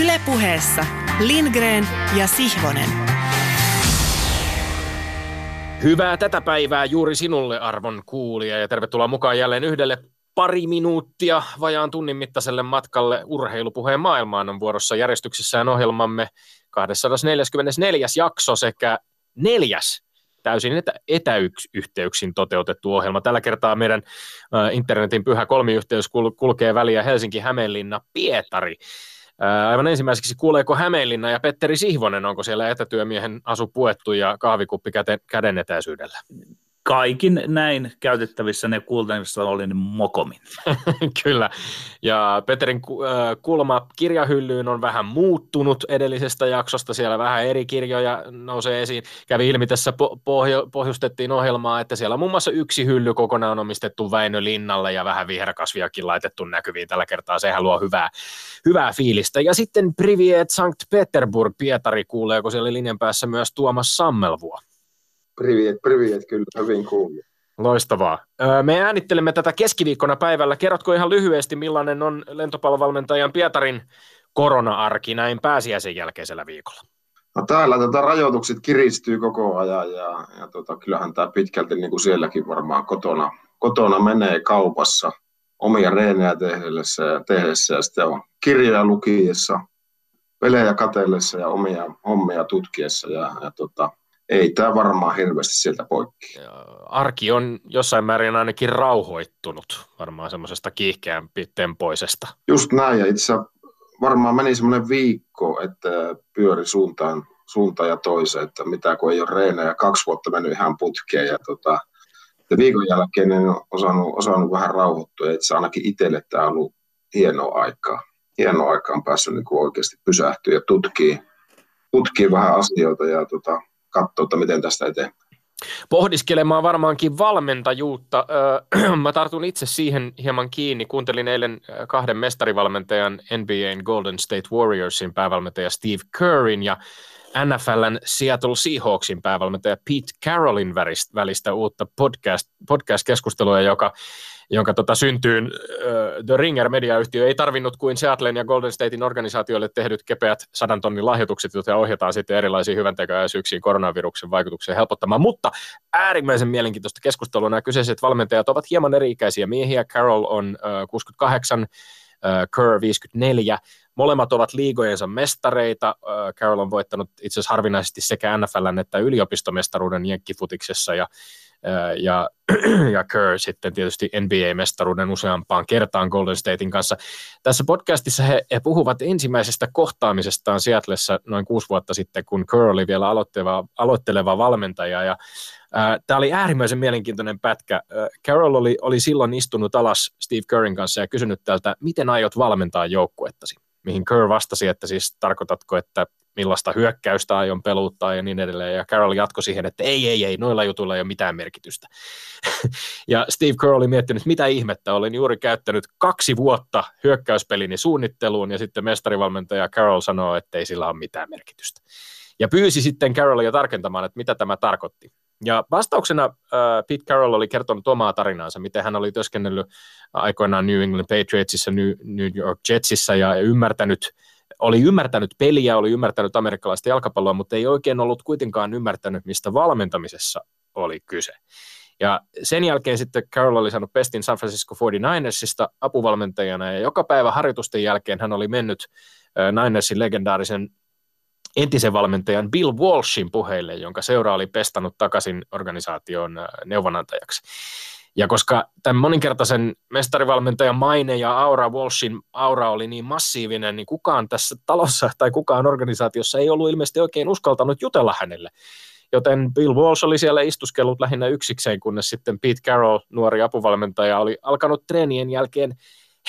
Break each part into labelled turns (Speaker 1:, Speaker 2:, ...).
Speaker 1: Ylepuheessa Lindgren ja Sihvonen.
Speaker 2: Hyvää tätä päivää juuri sinulle arvon kuulija ja tervetuloa mukaan jälleen yhdelle pari minuuttia vajaan tunnin mittaiselle matkalle urheilupuheen maailmaan on vuorossa järjestyksessään ohjelmamme 244. jakso sekä neljäs täysin etä, etäyhteyksin toteutettu ohjelma. Tällä kertaa meidän äh, internetin pyhä kolmiyhteys kul- kulkee väliä Helsinki, Hämeenlinna, Pietari. Aivan ensimmäiseksi kuuleeko Hämeenlinna ja Petteri Sihvonen, onko siellä etätyömiehen asu puettu ja kahvikuppi käden etäisyydellä?
Speaker 3: Kaikin näin käytettävissä ne kuultavissa oli niin mokomin.
Speaker 2: Kyllä, ja Peterin äh, kulma kirjahyllyyn on vähän muuttunut edellisestä jaksosta, siellä vähän eri kirjoja nousee esiin. Kävi ilmi tässä pohjo- pohjustettiin ohjelmaa, että siellä on muun muassa yksi hylly kokonaan omistettu Väinö Linnalle ja vähän viherkasviakin laitettu näkyviin tällä kertaa, sehän luo hyvää, hyvää fiilistä. Ja sitten Priviet Sankt Peterburg, Pietari kuulee, kun siellä linjan päässä myös Tuomas Sammelvuo.
Speaker 4: Priviet, priviet, kyllä hyvin kuuluu.
Speaker 2: Loistavaa. Me äänittelemme tätä keskiviikkona päivällä. Kerrotko ihan lyhyesti, millainen on lentopallovalmentajan Pietarin korona-arki näin pääsiäisen jälkeisellä viikolla?
Speaker 4: No täällä tota, rajoitukset kiristyy koko ajan ja, ja tota, kyllähän tämä pitkälti niin kuin sielläkin varmaan kotona, kotona menee kaupassa omia reenejä tehdessä ja, tehdessä ja sitten on kirjoja lukiessa, pelejä katellessa ja omia hommia tutkiessa ja, ja tota, ei tämä varmaan hirveästi sieltä poikki.
Speaker 2: Arki on jossain määrin ainakin rauhoittunut varmaan semmoisesta kiihkeämpi tempoisesta.
Speaker 4: Just näin, ja itse varmaan meni semmoinen viikko, että pyöri suuntaan, suuntaan ja toiseen, että mitä kun ei ole reenejä, kaksi vuotta mennyt ihan putkeen, ja tota, ja viikon jälkeen en osannut, osannut vähän rauhoittua, ja itse ainakin itselle tämä on ollut hienoa aikaa. Hienoa aikaa on päässyt niin oikeasti pysähtyä ja tutkii, tutkii vähän asioita, ja tota, katsoa, että miten tästä eteenpäin.
Speaker 2: Pohdiskelemaan varmaankin valmentajuutta. Mä tartun itse siihen hieman kiinni. Kuuntelin eilen kahden mestarivalmentajan NBAn Golden State Warriorsin päävalmentaja Steve Kerrin ja NFLn Seattle Seahawksin päävalmentaja Pete Carrollin välistä uutta podcast, podcast-keskustelua, joka jonka tota syntyyn uh, The Ringer mediayhtiö ei tarvinnut kuin Seattlein ja Golden Statein organisaatioille tehdyt kepeät sadan tonnin lahjoitukset, joita ohjataan sitten erilaisiin hyväntekeväisyyksiin koronaviruksen vaikutuksen helpottamaan. Mutta äärimmäisen mielenkiintoista keskustelua. Nämä kyseiset valmentajat ovat hieman eri-ikäisiä miehiä. Carroll on uh, 68, uh, Kerr 54. Molemmat ovat liigojensa mestareita. Carroll on voittanut itse asiassa harvinaisesti sekä NFLn että yliopistomestaruuden jenkkifutiksessa ja ja, ja Kerr sitten tietysti NBA-mestaruuden useampaan kertaan Golden Statein kanssa. Tässä podcastissa he, he puhuvat ensimmäisestä kohtaamisestaan Seattleissa noin kuusi vuotta sitten, kun Kerr oli vielä aloitteleva, aloitteleva valmentaja ja Tämä oli äärimmäisen mielenkiintoinen pätkä. Carroll oli, oli silloin istunut alas Steve Kerrin kanssa ja kysynyt tältä, miten aiot valmentaa joukkuettasi? Mihin Kerr vastasi, että siis tarkoitatko, että millaista hyökkäystä aion peluuttaa ja niin edelleen. Ja Carroll jatkoi siihen, että ei, ei, ei, noilla jutuilla ei ole mitään merkitystä. ja Steve Kerr oli miettinyt, mitä ihmettä, olen juuri käyttänyt kaksi vuotta hyökkäyspelini suunnitteluun ja sitten mestarivalmentaja Carroll sanoo, että ei sillä ole mitään merkitystä. Ja pyysi sitten Carrollia tarkentamaan, että mitä tämä tarkoitti. Ja vastauksena uh, Pete Carroll oli kertonut omaa tarinaansa, miten hän oli työskennellyt aikoinaan New England Patriotsissa, New, New York Jetsissä ja ymmärtänyt – oli ymmärtänyt peliä, oli ymmärtänyt amerikkalaista jalkapalloa, mutta ei oikein ollut kuitenkaan ymmärtänyt, mistä valmentamisessa oli kyse. Ja sen jälkeen sitten Carroll oli saanut pestin San Francisco 49ersista apuvalmentajana, ja joka päivä harjoitusten jälkeen hän oli mennyt Ninersin legendaarisen entisen valmentajan Bill Walshin puheille, jonka seura oli pestannut takaisin organisaation neuvonantajaksi. Ja koska tämän moninkertaisen mestarivalmentajan maine ja aura, Walshin aura oli niin massiivinen, niin kukaan tässä talossa tai kukaan organisaatiossa ei ollut ilmeisesti oikein uskaltanut jutella hänelle. Joten Bill Walsh oli siellä istuskellut lähinnä yksikseen, kunnes sitten Pete Carroll, nuori apuvalmentaja, oli alkanut treenien jälkeen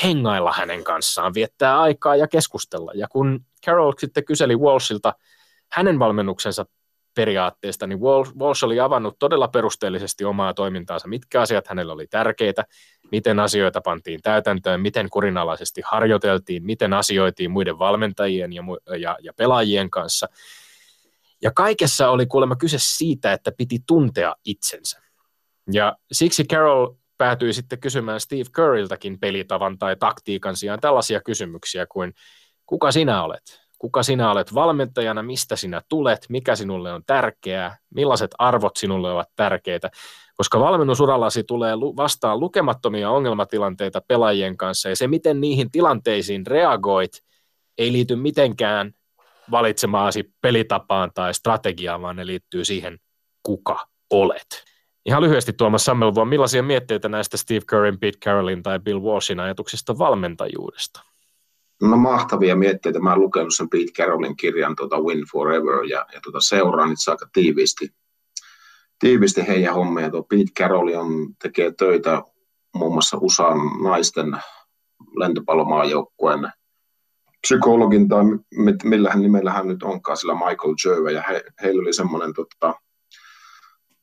Speaker 2: hengailla hänen kanssaan, viettää aikaa ja keskustella. Ja kun Carroll sitten kyseli Walshilta hänen valmennuksensa periaatteesta, niin Walsh oli avannut todella perusteellisesti omaa toimintaansa, mitkä asiat hänelle oli tärkeitä, miten asioita pantiin täytäntöön, miten kurinalaisesti harjoiteltiin, miten asioitiin muiden valmentajien ja, ja, ja pelaajien kanssa. Ja kaikessa oli kuulemma kyse siitä, että piti tuntea itsensä. Ja siksi Carol päätyi sitten kysymään Steve Curryltäkin pelitavan tai taktiikan sijaan tällaisia kysymyksiä kuin kuka sinä olet? Kuka sinä olet valmentajana, mistä sinä tulet, mikä sinulle on tärkeää, millaiset arvot sinulle ovat tärkeitä, koska valmennusurallasi tulee vastaan lukemattomia ongelmatilanteita pelaajien kanssa ja se, miten niihin tilanteisiin reagoit, ei liity mitenkään valitsemaasi pelitapaan tai strategiaan, vaan ne liittyy siihen, kuka olet. Ihan lyhyesti Tuomas Sammelvuon, millaisia mietteitä näistä Steve Curryn, Pete Carrollin tai Bill Walshin ajatuksista valmentajuudesta?
Speaker 4: No mahtavia mietteitä. Mä oon lukenut sen Pete Carrollin kirjan tuota Win Forever ja, ja tuota seuraan itse aika tiiviisti, tiiviisti heidän hommia. Tuo Pete Carroll on, tekee töitä muun muassa USAn naisten lentopallomaajoukkueen psykologin tai millähän nimellä hän nyt onkaan, sillä Michael Jerve, ja he, heillä oli semmoinen tota,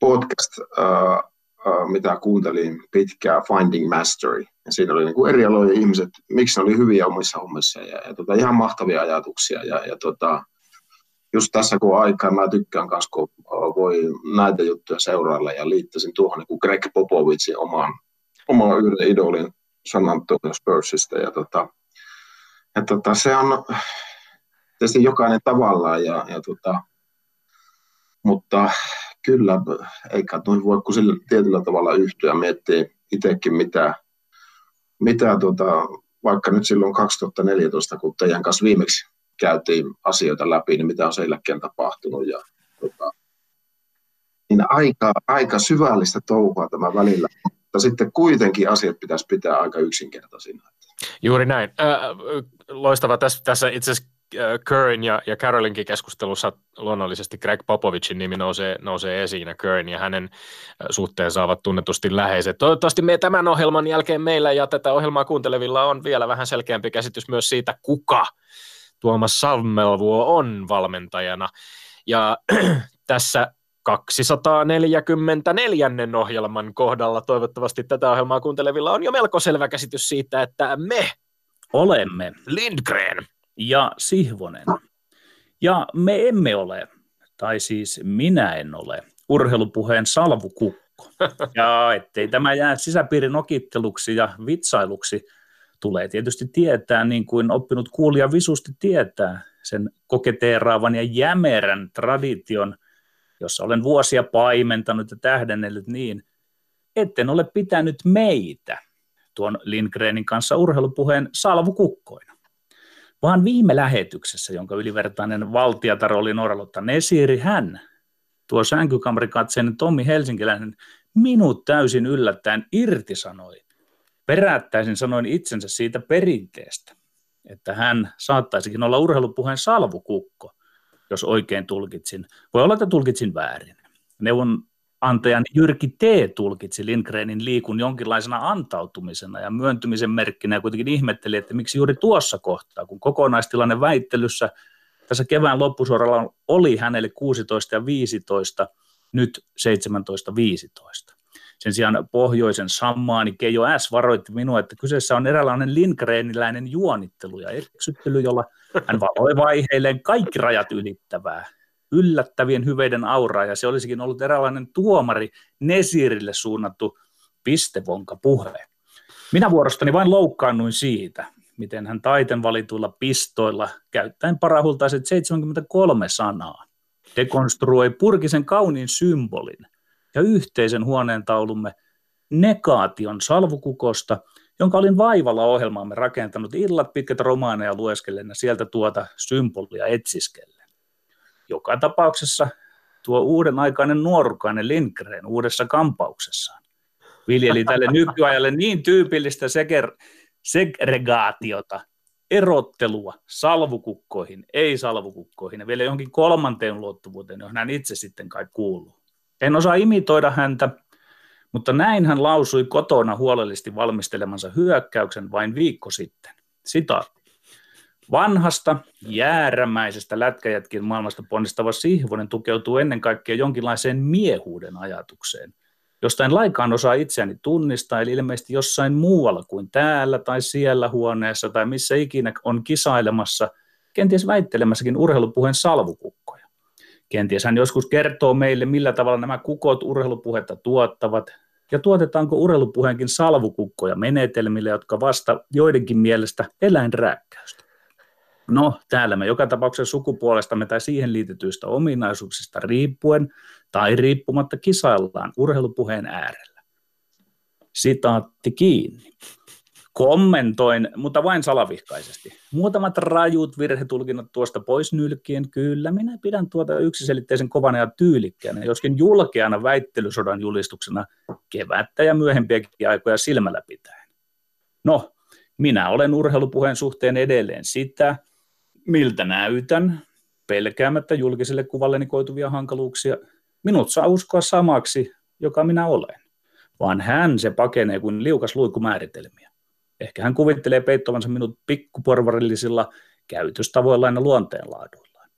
Speaker 4: podcast, uh, uh, mitä kuuntelin pitkään, Finding Mastery. Ja siinä oli niin kuin eri alojen ihmiset, miksi ne oli hyviä omissa hommissa ja, ja tota, ihan mahtavia ajatuksia. Ja, ja tota, just tässä kun aikaa, mä tykkään myös, kun voi näitä juttuja seurailla ja liittäisin tuohon niin kuin Greg Popovicin omaan, omaan yhden idolin San Antonio Spursista. Ja, tota, ja tota, se on tietysti jokainen tavallaan, ja, ja tota, mutta kyllä, eikä noin voi kuin sillä tietyllä tavalla yhtyä miettiä itsekin, mitä, mitä tota, vaikka nyt silloin 2014, kun teidän kanssa viimeksi käytiin asioita läpi, niin mitä on sen jälkeen tapahtunut. Ja, tota, niin aika, aika syvällistä touhua tämä välillä, mutta sitten kuitenkin asiat pitäisi pitää aika yksinkertaisina.
Speaker 2: Juuri näin. Loistava tässä, tässä itse asiassa Currin ja, ja Carolinkin keskustelussa luonnollisesti Greg Popovicin nimi nousee, nousee esiin ja Currin ja hänen suhteensa ovat tunnetusti läheiset. Toivottavasti me tämän ohjelman jälkeen meillä ja tätä ohjelmaa kuuntelevilla on vielä vähän selkeämpi käsitys myös siitä, kuka Tuomas Salmelvuo on valmentajana. Ja tässä 244. ohjelman kohdalla toivottavasti tätä ohjelmaa kuuntelevilla on jo melko selvä käsitys siitä, että me
Speaker 3: olemme
Speaker 2: Lindgren
Speaker 3: ja Sihvonen. Ja me emme ole, tai siis minä en ole, urheilupuheen salvukukko. Ja ettei tämä jää sisäpiirin okitteluksi ja vitsailuksi, tulee tietysti tietää, niin kuin oppinut kuulija visusti tietää, sen koketeeraavan ja jämerän tradition, jossa olen vuosia paimentanut ja tähdennellyt niin, etten ole pitänyt meitä tuon Lindgrenin kanssa urheilupuheen salvukukkoina vaan viime lähetyksessä, jonka ylivertainen valtiatar oli Norlotta Nesiri, hän, tuo sänkykamarikatseinen Tommi Helsinkiläinen, minut täysin yllättäen irtisanoi. Perättäisin sanoin itsensä siitä perinteestä, että hän saattaisikin olla urheilupuheen salvukukko, jos oikein tulkitsin. Voi olla, että tulkitsin väärin. Neuvon antajan Jyrki T. tulkitsi Lindgrenin liikun jonkinlaisena antautumisena ja myöntymisen merkkinä ja kuitenkin ihmetteli, että miksi juuri tuossa kohtaa, kun kokonaistilanne väittelyssä tässä kevään loppusuoralla oli hänelle 16 ja 15, nyt 17-15. Sen sijaan pohjoisen sammaani Keijo S. varoitti minua, että kyseessä on eräänlainen Lindgreniläinen juonittelu ja eksyttely, jolla hän valoi vaiheilleen kaikki rajat ylittävää yllättävien hyveiden auraa, ja se olisikin ollut eräänlainen tuomari Nesirille suunnattu pistevonka puhe. Minä vuorostani vain loukkaannuin siitä, miten hän taiten valituilla pistoilla, käyttäen parahultaiset 73 sanaa, dekonstruoi purkisen kauniin symbolin ja yhteisen huoneentaulumme negaation salvukukosta, jonka olin vaivalla ohjelmaamme rakentanut illat pitkät romaaneja lueskellen ja sieltä tuota symbolia etsiskellen joka tapauksessa tuo uuden aikainen nuorukainen Lindgren uudessa kampauksessaan viljeli tälle nykyajalle niin tyypillistä seger- segregaatiota, erottelua salvukukkoihin, ei-salvukukkoihin ja vielä johonkin kolmanteen ulottuvuuteen, johon hän itse sitten kai kuuluu. En osaa imitoida häntä, mutta näin hän lausui kotona huolellisesti valmistelemansa hyökkäyksen vain viikko sitten. Sitaatti. Vanhasta, jäärämäisestä lätkäjätkin maailmasta ponnistava Sihvonen tukeutuu ennen kaikkea jonkinlaiseen miehuuden ajatukseen, josta en osaa itseäni tunnistaa, eli ilmeisesti jossain muualla kuin täällä tai siellä huoneessa tai missä ikinä on kisailemassa, kenties väittelemässäkin urheilupuheen salvukukkoja. Kenties hän joskus kertoo meille, millä tavalla nämä kukot urheilupuhetta tuottavat, ja tuotetaanko urheilupuheenkin salvukukkoja menetelmille, jotka vasta joidenkin mielestä eläinrääkkäystä. No, täällä me joka tapauksessa sukupuolestamme tai siihen liitetyistä ominaisuuksista riippuen tai riippumatta kisaillaan urheilupuheen äärellä. Sitaatti kiinni. Kommentoin, mutta vain salavihkaisesti. Muutamat rajut virhetulkinnat tuosta pois nylkien. Kyllä, minä pidän tuota yksiselitteisen kovana ja tyylikkäänä, joskin julkeana väittelysodan julistuksena kevättä ja myöhempiäkin aikoja silmällä pitäen. No, minä olen urheilupuheen suhteen edelleen sitä, miltä näytän, pelkäämättä julkiselle kuvalleni koituvia hankaluuksia. Minut saa uskoa samaksi, joka minä olen, vaan hän se pakenee kuin liukas luikkumääritelmiä. Ehkä hän kuvittelee peittovansa minut pikkuporvarillisilla käytöstavoillaan ja luonteenlaaduillaan.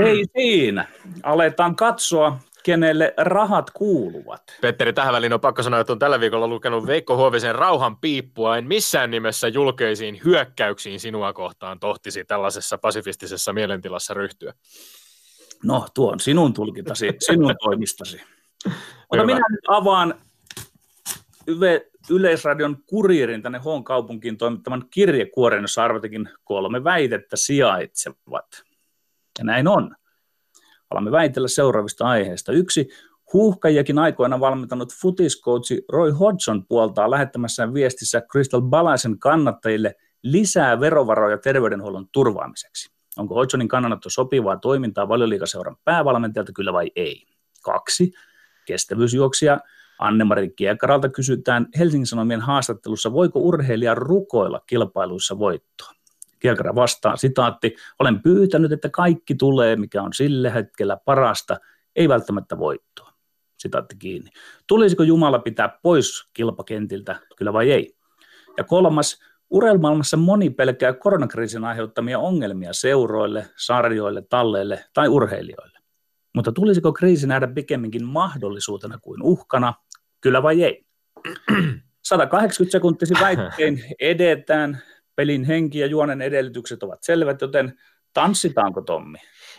Speaker 3: Ei siinä. Aletaan katsoa, kenelle rahat kuuluvat.
Speaker 2: Petteri, tähän väliin on pakko sanoa, että on tällä viikolla lukenut Veikko Huovisen rauhan piippua. En missään nimessä julkeisiin hyökkäyksiin sinua kohtaan tohtisi tällaisessa pasifistisessa mielentilassa ryhtyä.
Speaker 3: No, tuo on sinun tulkintasi, sinun toimistasi. Mutta minä nyt avaan Yleisradion kuriirin tänne Hoon kaupunkiin toimittaman kirjekuoren, jossa arvotakin kolme väitettä sijaitsevat. Ja näin on. Alamme väitellä seuraavista aiheista. Yksi, huuhkajakin aikoina valmentanut futiskoutsi Roy Hodgson puoltaa lähettämässään viestissä Crystal Balaisen kannattajille lisää verovaroja terveydenhuollon turvaamiseksi. Onko Hodgsonin kannanotto sopivaa toimintaa valioliikaseuran päävalmentajalta, kyllä vai ei? Kaksi, kestävyysjuoksija Anne-Mari Kiekaralta kysytään Helsingin Sanomien haastattelussa, voiko urheilija rukoilla kilpailuissa voittoa. Kiekara vastaa, sitaatti, olen pyytänyt, että kaikki tulee, mikä on sille hetkellä parasta, ei välttämättä voittoa. Sitaatti kiinni. Tulisiko Jumala pitää pois kilpakentiltä, kyllä vai ei? Ja kolmas, urheilmaailmassa moni pelkää koronakriisin aiheuttamia ongelmia seuroille, sarjoille, talleille tai urheilijoille. Mutta tulisiko kriisi nähdä pikemminkin mahdollisuutena kuin uhkana, kyllä vai ei? 180 sekuntisin väittein edetään. Pelin henki ja juonen edellytykset ovat selvät, joten tanssitaanko Tommi?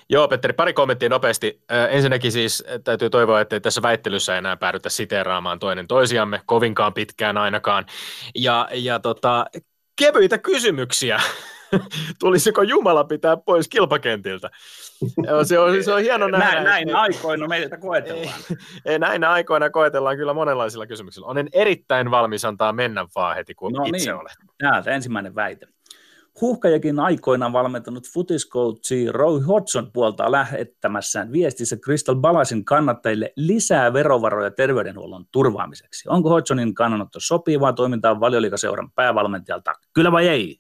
Speaker 2: Joo, Petteri, pari kommenttia nopeasti. Ensinnäkin siis täytyy toivoa, että tässä väittelyssä enää päädytä siteeraamaan toinen toisiamme, kovinkaan pitkään ainakaan. Ja, ja tota, kevyitä kysymyksiä. Tulisiko Jumala pitää pois kilpakentiltä? Se, on, se on hieno nähdä.
Speaker 3: Näin, näin aikoina meitä koetellaan.
Speaker 2: Ei, näinä aikoina koetellaan kyllä monenlaisilla kysymyksillä. Olen erittäin valmis antaa mennä vaan heti, kun no itse niin. olet.
Speaker 3: Täältä ensimmäinen väite. Huhkajakin aikoinaan valmentanut futiskoutsi Roy Hodgson puoltaa lähettämässään viestissä Crystal Balasin kannattajille lisää verovaroja terveydenhuollon turvaamiseksi. Onko Hodgsonin kannanotto sopivaa toimintaa valioliikaseuran päävalmentajalta? Kyllä vai ei?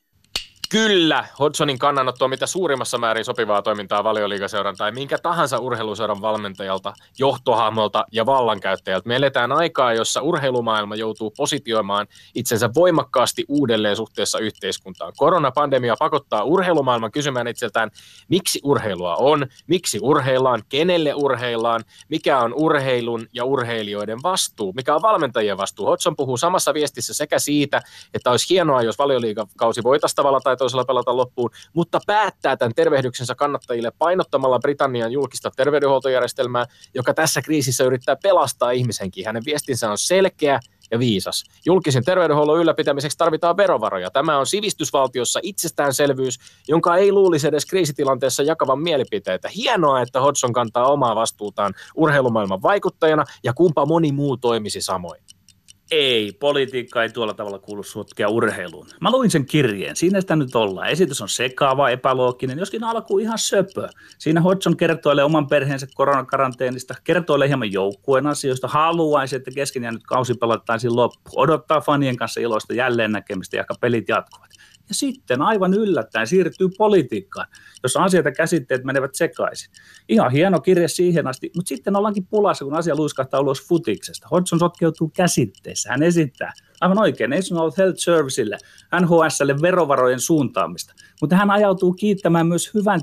Speaker 2: Kyllä, Hodgsonin kannanotto on mitä suurimmassa määrin sopivaa toimintaa valioliikaseuran tai minkä tahansa urheiluseuran valmentajalta, johtohahmolta ja vallankäyttäjältä. Me eletään aikaa, jossa urheilumaailma joutuu positioimaan itsensä voimakkaasti uudelleen suhteessa yhteiskuntaan. Koronapandemia pakottaa urheilumaailman kysymään itseltään, miksi urheilua on, miksi urheillaan, kenelle urheillaan, mikä on urheilun ja urheilijoiden vastuu, mikä on valmentajien vastuu. Hodgson puhuu samassa viestissä sekä siitä, että olisi hienoa, jos valioliikakausi voitaisiin tavalla tai toisella pelata loppuun, mutta päättää tämän tervehdyksensä kannattajille painottamalla Britannian julkista terveydenhuoltojärjestelmää, joka tässä kriisissä yrittää pelastaa ihmisenkin. Hänen viestinsä on selkeä ja viisas. Julkisen terveydenhuollon ylläpitämiseksi tarvitaan verovaroja. Tämä on sivistysvaltiossa itsestäänselvyys, jonka ei luulisi edes kriisitilanteessa jakavan mielipiteitä. Hienoa, että Hodgson kantaa omaa vastuutaan urheilumaailman vaikuttajana ja kumpa moni muu toimisi samoin
Speaker 3: ei, politiikka ei tuolla tavalla kuulu sotkea urheiluun. Mä luin sen kirjeen, siinä sitä nyt ollaan. Esitys on sekaava, epälooginen, joskin alku ihan söpö. Siinä Hodgson kertoilee oman perheensä koronakaranteenista, kertoilee hieman joukkueen asioista, haluaisi, että kesken jäänyt kausi pelattaisiin loppu, odottaa fanien kanssa iloista jälleen näkemistä ja pelit jatkuvat. Ja sitten aivan yllättäen siirtyy politiikkaan, jossa asiat ja käsitteet menevät sekaisin. Ihan hieno kirja siihen asti, mutta sitten ollaankin pulassa, kun asia luiskahtaa ulos futiksesta. Hodgson sotkeutuu käsitteessä. Hän esittää aivan oikein National Health Serviceille, NHSlle verovarojen suuntaamista. Mutta hän ajautuu kiittämään myös hyvän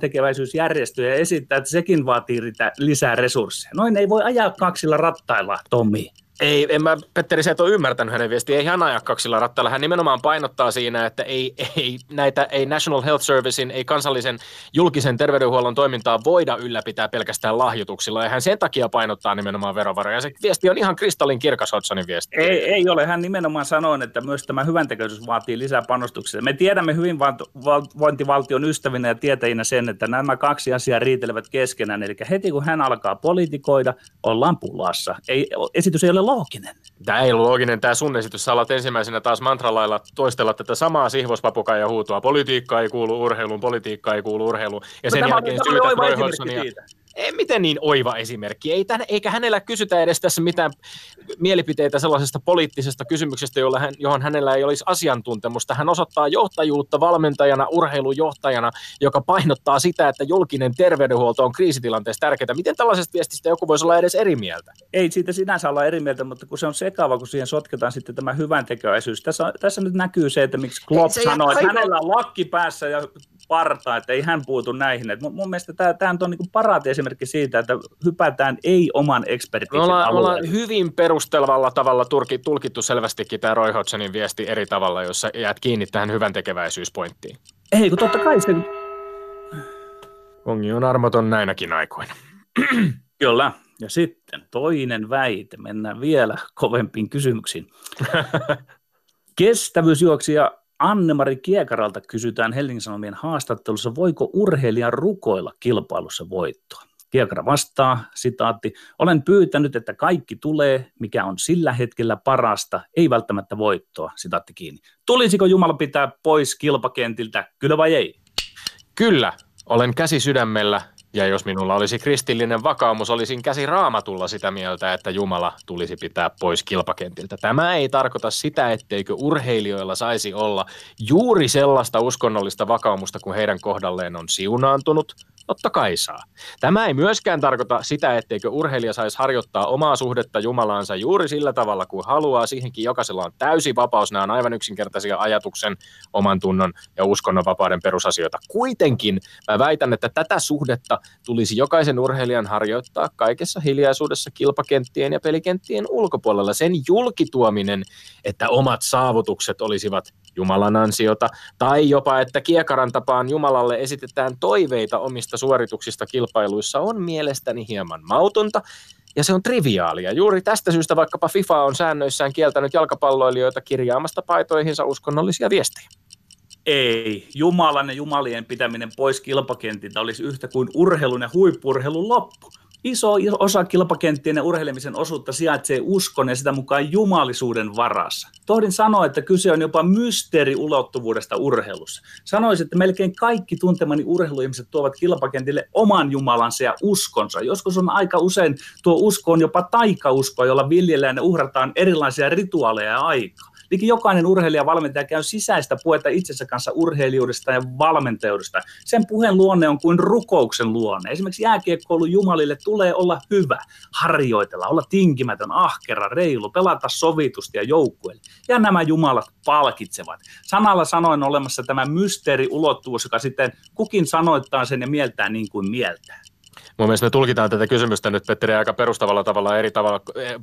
Speaker 3: ja esittää, että sekin vaatii lisää resursseja. Noin ei voi ajaa kaksilla rattailla, Tommi.
Speaker 2: Ei, en mä, Petteri, se et ole ymmärtänyt hänen viestiä. Ei hän aja kaksilla rattailla. Hän nimenomaan painottaa siinä, että ei, ei, näitä, ei National Health Servicein, ei kansallisen julkisen terveydenhuollon toimintaa voida ylläpitää pelkästään lahjoituksilla. Ja hän sen takia painottaa nimenomaan verovaroja. Se viesti on ihan kristallin kirkas Hodsonin viesti.
Speaker 3: Ei, ei ole. Hän nimenomaan sanoi, että myös tämä hyväntekevyys vaatii lisää panostuksia. Me tiedämme hyvinvointivaltion ystävinä ja tietäjinä sen, että nämä kaksi asiaa riitelevät keskenään. Eli heti kun hän alkaa politikoida, ollaan pulassa. Ei, esitys ei ole looginen.
Speaker 2: Tämä ei ole looginen, tämä sun esitys. Sä alat ensimmäisenä taas mantralailla toistella tätä samaa sihvospapukaija huutoa. Politiikka ei kuulu urheiluun, politiikka ei kuulu urheiluun. Ja sen no, jälkeen syytät Roy Hodgsonia. Siitä ei, miten niin oiva esimerkki? Ei tämän, eikä hänellä kysytä edes tässä mitään mielipiteitä sellaisesta poliittisesta kysymyksestä, jolla hän, johon hänellä ei olisi asiantuntemusta. Hän osoittaa johtajuutta valmentajana, urheilujohtajana, joka painottaa sitä, että julkinen terveydenhuolto on kriisitilanteessa tärkeää. Miten tällaisesta viestistä joku voisi olla edes eri mieltä?
Speaker 3: Ei siitä sinänsä olla eri mieltä, mutta kun se on sekava, kun siihen sotketaan sitten tämä hyvän teköisyys. Tässä, tässä nyt näkyy se, että miksi Klopp sanoi, että hänellä on lakki päässä ja parta, että ei hän puutu näihin. Et mun, mun mielestä tämä, tämä on niin paraati esimerkki siitä, että hypätään ei oman ekspertiisin
Speaker 2: me ollaan, me ollaan hyvin perustelvalla tavalla turki, tulkittu selvästikin tämä Roy Hodgsonin viesti eri tavalla, jossa jäät kiinni tähän hyvän tekeväisyyspointtiin.
Speaker 3: Ei, kun totta kai se...
Speaker 2: Kongi on armoton näinäkin aikoina.
Speaker 3: Kyllä. Ja sitten toinen väite. Mennään vielä kovempiin kysymyksiin. Kestävyysjuoksija Anne-Mari Kiekaralta kysytään Helsingin Sanomien haastattelussa, voiko urheilija rukoilla kilpailussa voittoa. Kiekara vastaa, sitaatti, olen pyytänyt, että kaikki tulee, mikä on sillä hetkellä parasta, ei välttämättä voittoa, sitaatti kiinni. Tulisiko Jumala pitää pois kilpakentiltä, kyllä vai ei?
Speaker 2: Kyllä, olen käsi sydämellä ja jos minulla olisi kristillinen vakaumus, olisin käsi raamatulla sitä mieltä, että Jumala tulisi pitää pois kilpakentiltä. Tämä ei tarkoita sitä, etteikö urheilijoilla saisi olla juuri sellaista uskonnollista vakaumusta, kun heidän kohdalleen on siunaantunut, Totta kai saa. Tämä ei myöskään tarkoita sitä, etteikö urheilija saisi harjoittaa omaa suhdetta Jumalaansa juuri sillä tavalla kuin haluaa. Siihenkin jokaisella on täysi vapaus. Nämä on aivan yksinkertaisia ajatuksen, oman tunnon ja uskonnonvapauden perusasioita. Kuitenkin mä väitän, että tätä suhdetta tulisi jokaisen urheilijan harjoittaa kaikessa hiljaisuudessa kilpakenttien ja pelikenttien ulkopuolella. Sen julkituominen, että omat saavutukset olisivat Jumalan ansiota, tai jopa, että kiekaran tapaan Jumalalle esitetään toiveita omista suorituksista kilpailuissa, on mielestäni hieman mautonta, ja se on triviaalia. Juuri tästä syystä vaikkapa FIFA on säännöissään kieltänyt jalkapalloilijoita kirjaamasta paitoihinsa uskonnollisia viestejä.
Speaker 3: Ei. Jumalan ja jumalien pitäminen pois kilpakentiltä olisi yhtä kuin urheilun ja huippurheilun loppu. Iso osa kilpakenttien ja urheilemisen osuutta sijaitsee uskon ja sitä mukaan jumalisuuden varassa. Tohdin sanoa, että kyse on jopa mysteeriulottuvuudesta urheilussa. Sanoisin, että melkein kaikki tuntemani urheiluihmiset tuovat kilpakentille oman jumalansa ja uskonsa. Joskus on aika usein tuo usko on jopa taikauskoa, jolla viljellään ja uhrataan erilaisia rituaaleja ja aikaa. Liki jokainen urheilija valmentaja käy sisäistä puhetta itsensä kanssa urheilijuudesta ja valmentajuudesta. Sen puheen luonne on kuin rukouksen luonne. Esimerkiksi jääkiekkoulun jumalille tulee olla hyvä, harjoitella, olla tinkimätön, ahkera, reilu, pelata sovitusti ja joukkueelle. Ja nämä jumalat palkitsevat. Sanalla sanoen olemassa tämä mysteeriulottuvuus, joka sitten kukin sanoittaa sen ja mieltää niin kuin mieltää.
Speaker 2: Mun mielestä me tulkitaan tätä kysymystä nyt, Petteri, aika perustavalla tavalla eri tavalla. Eh,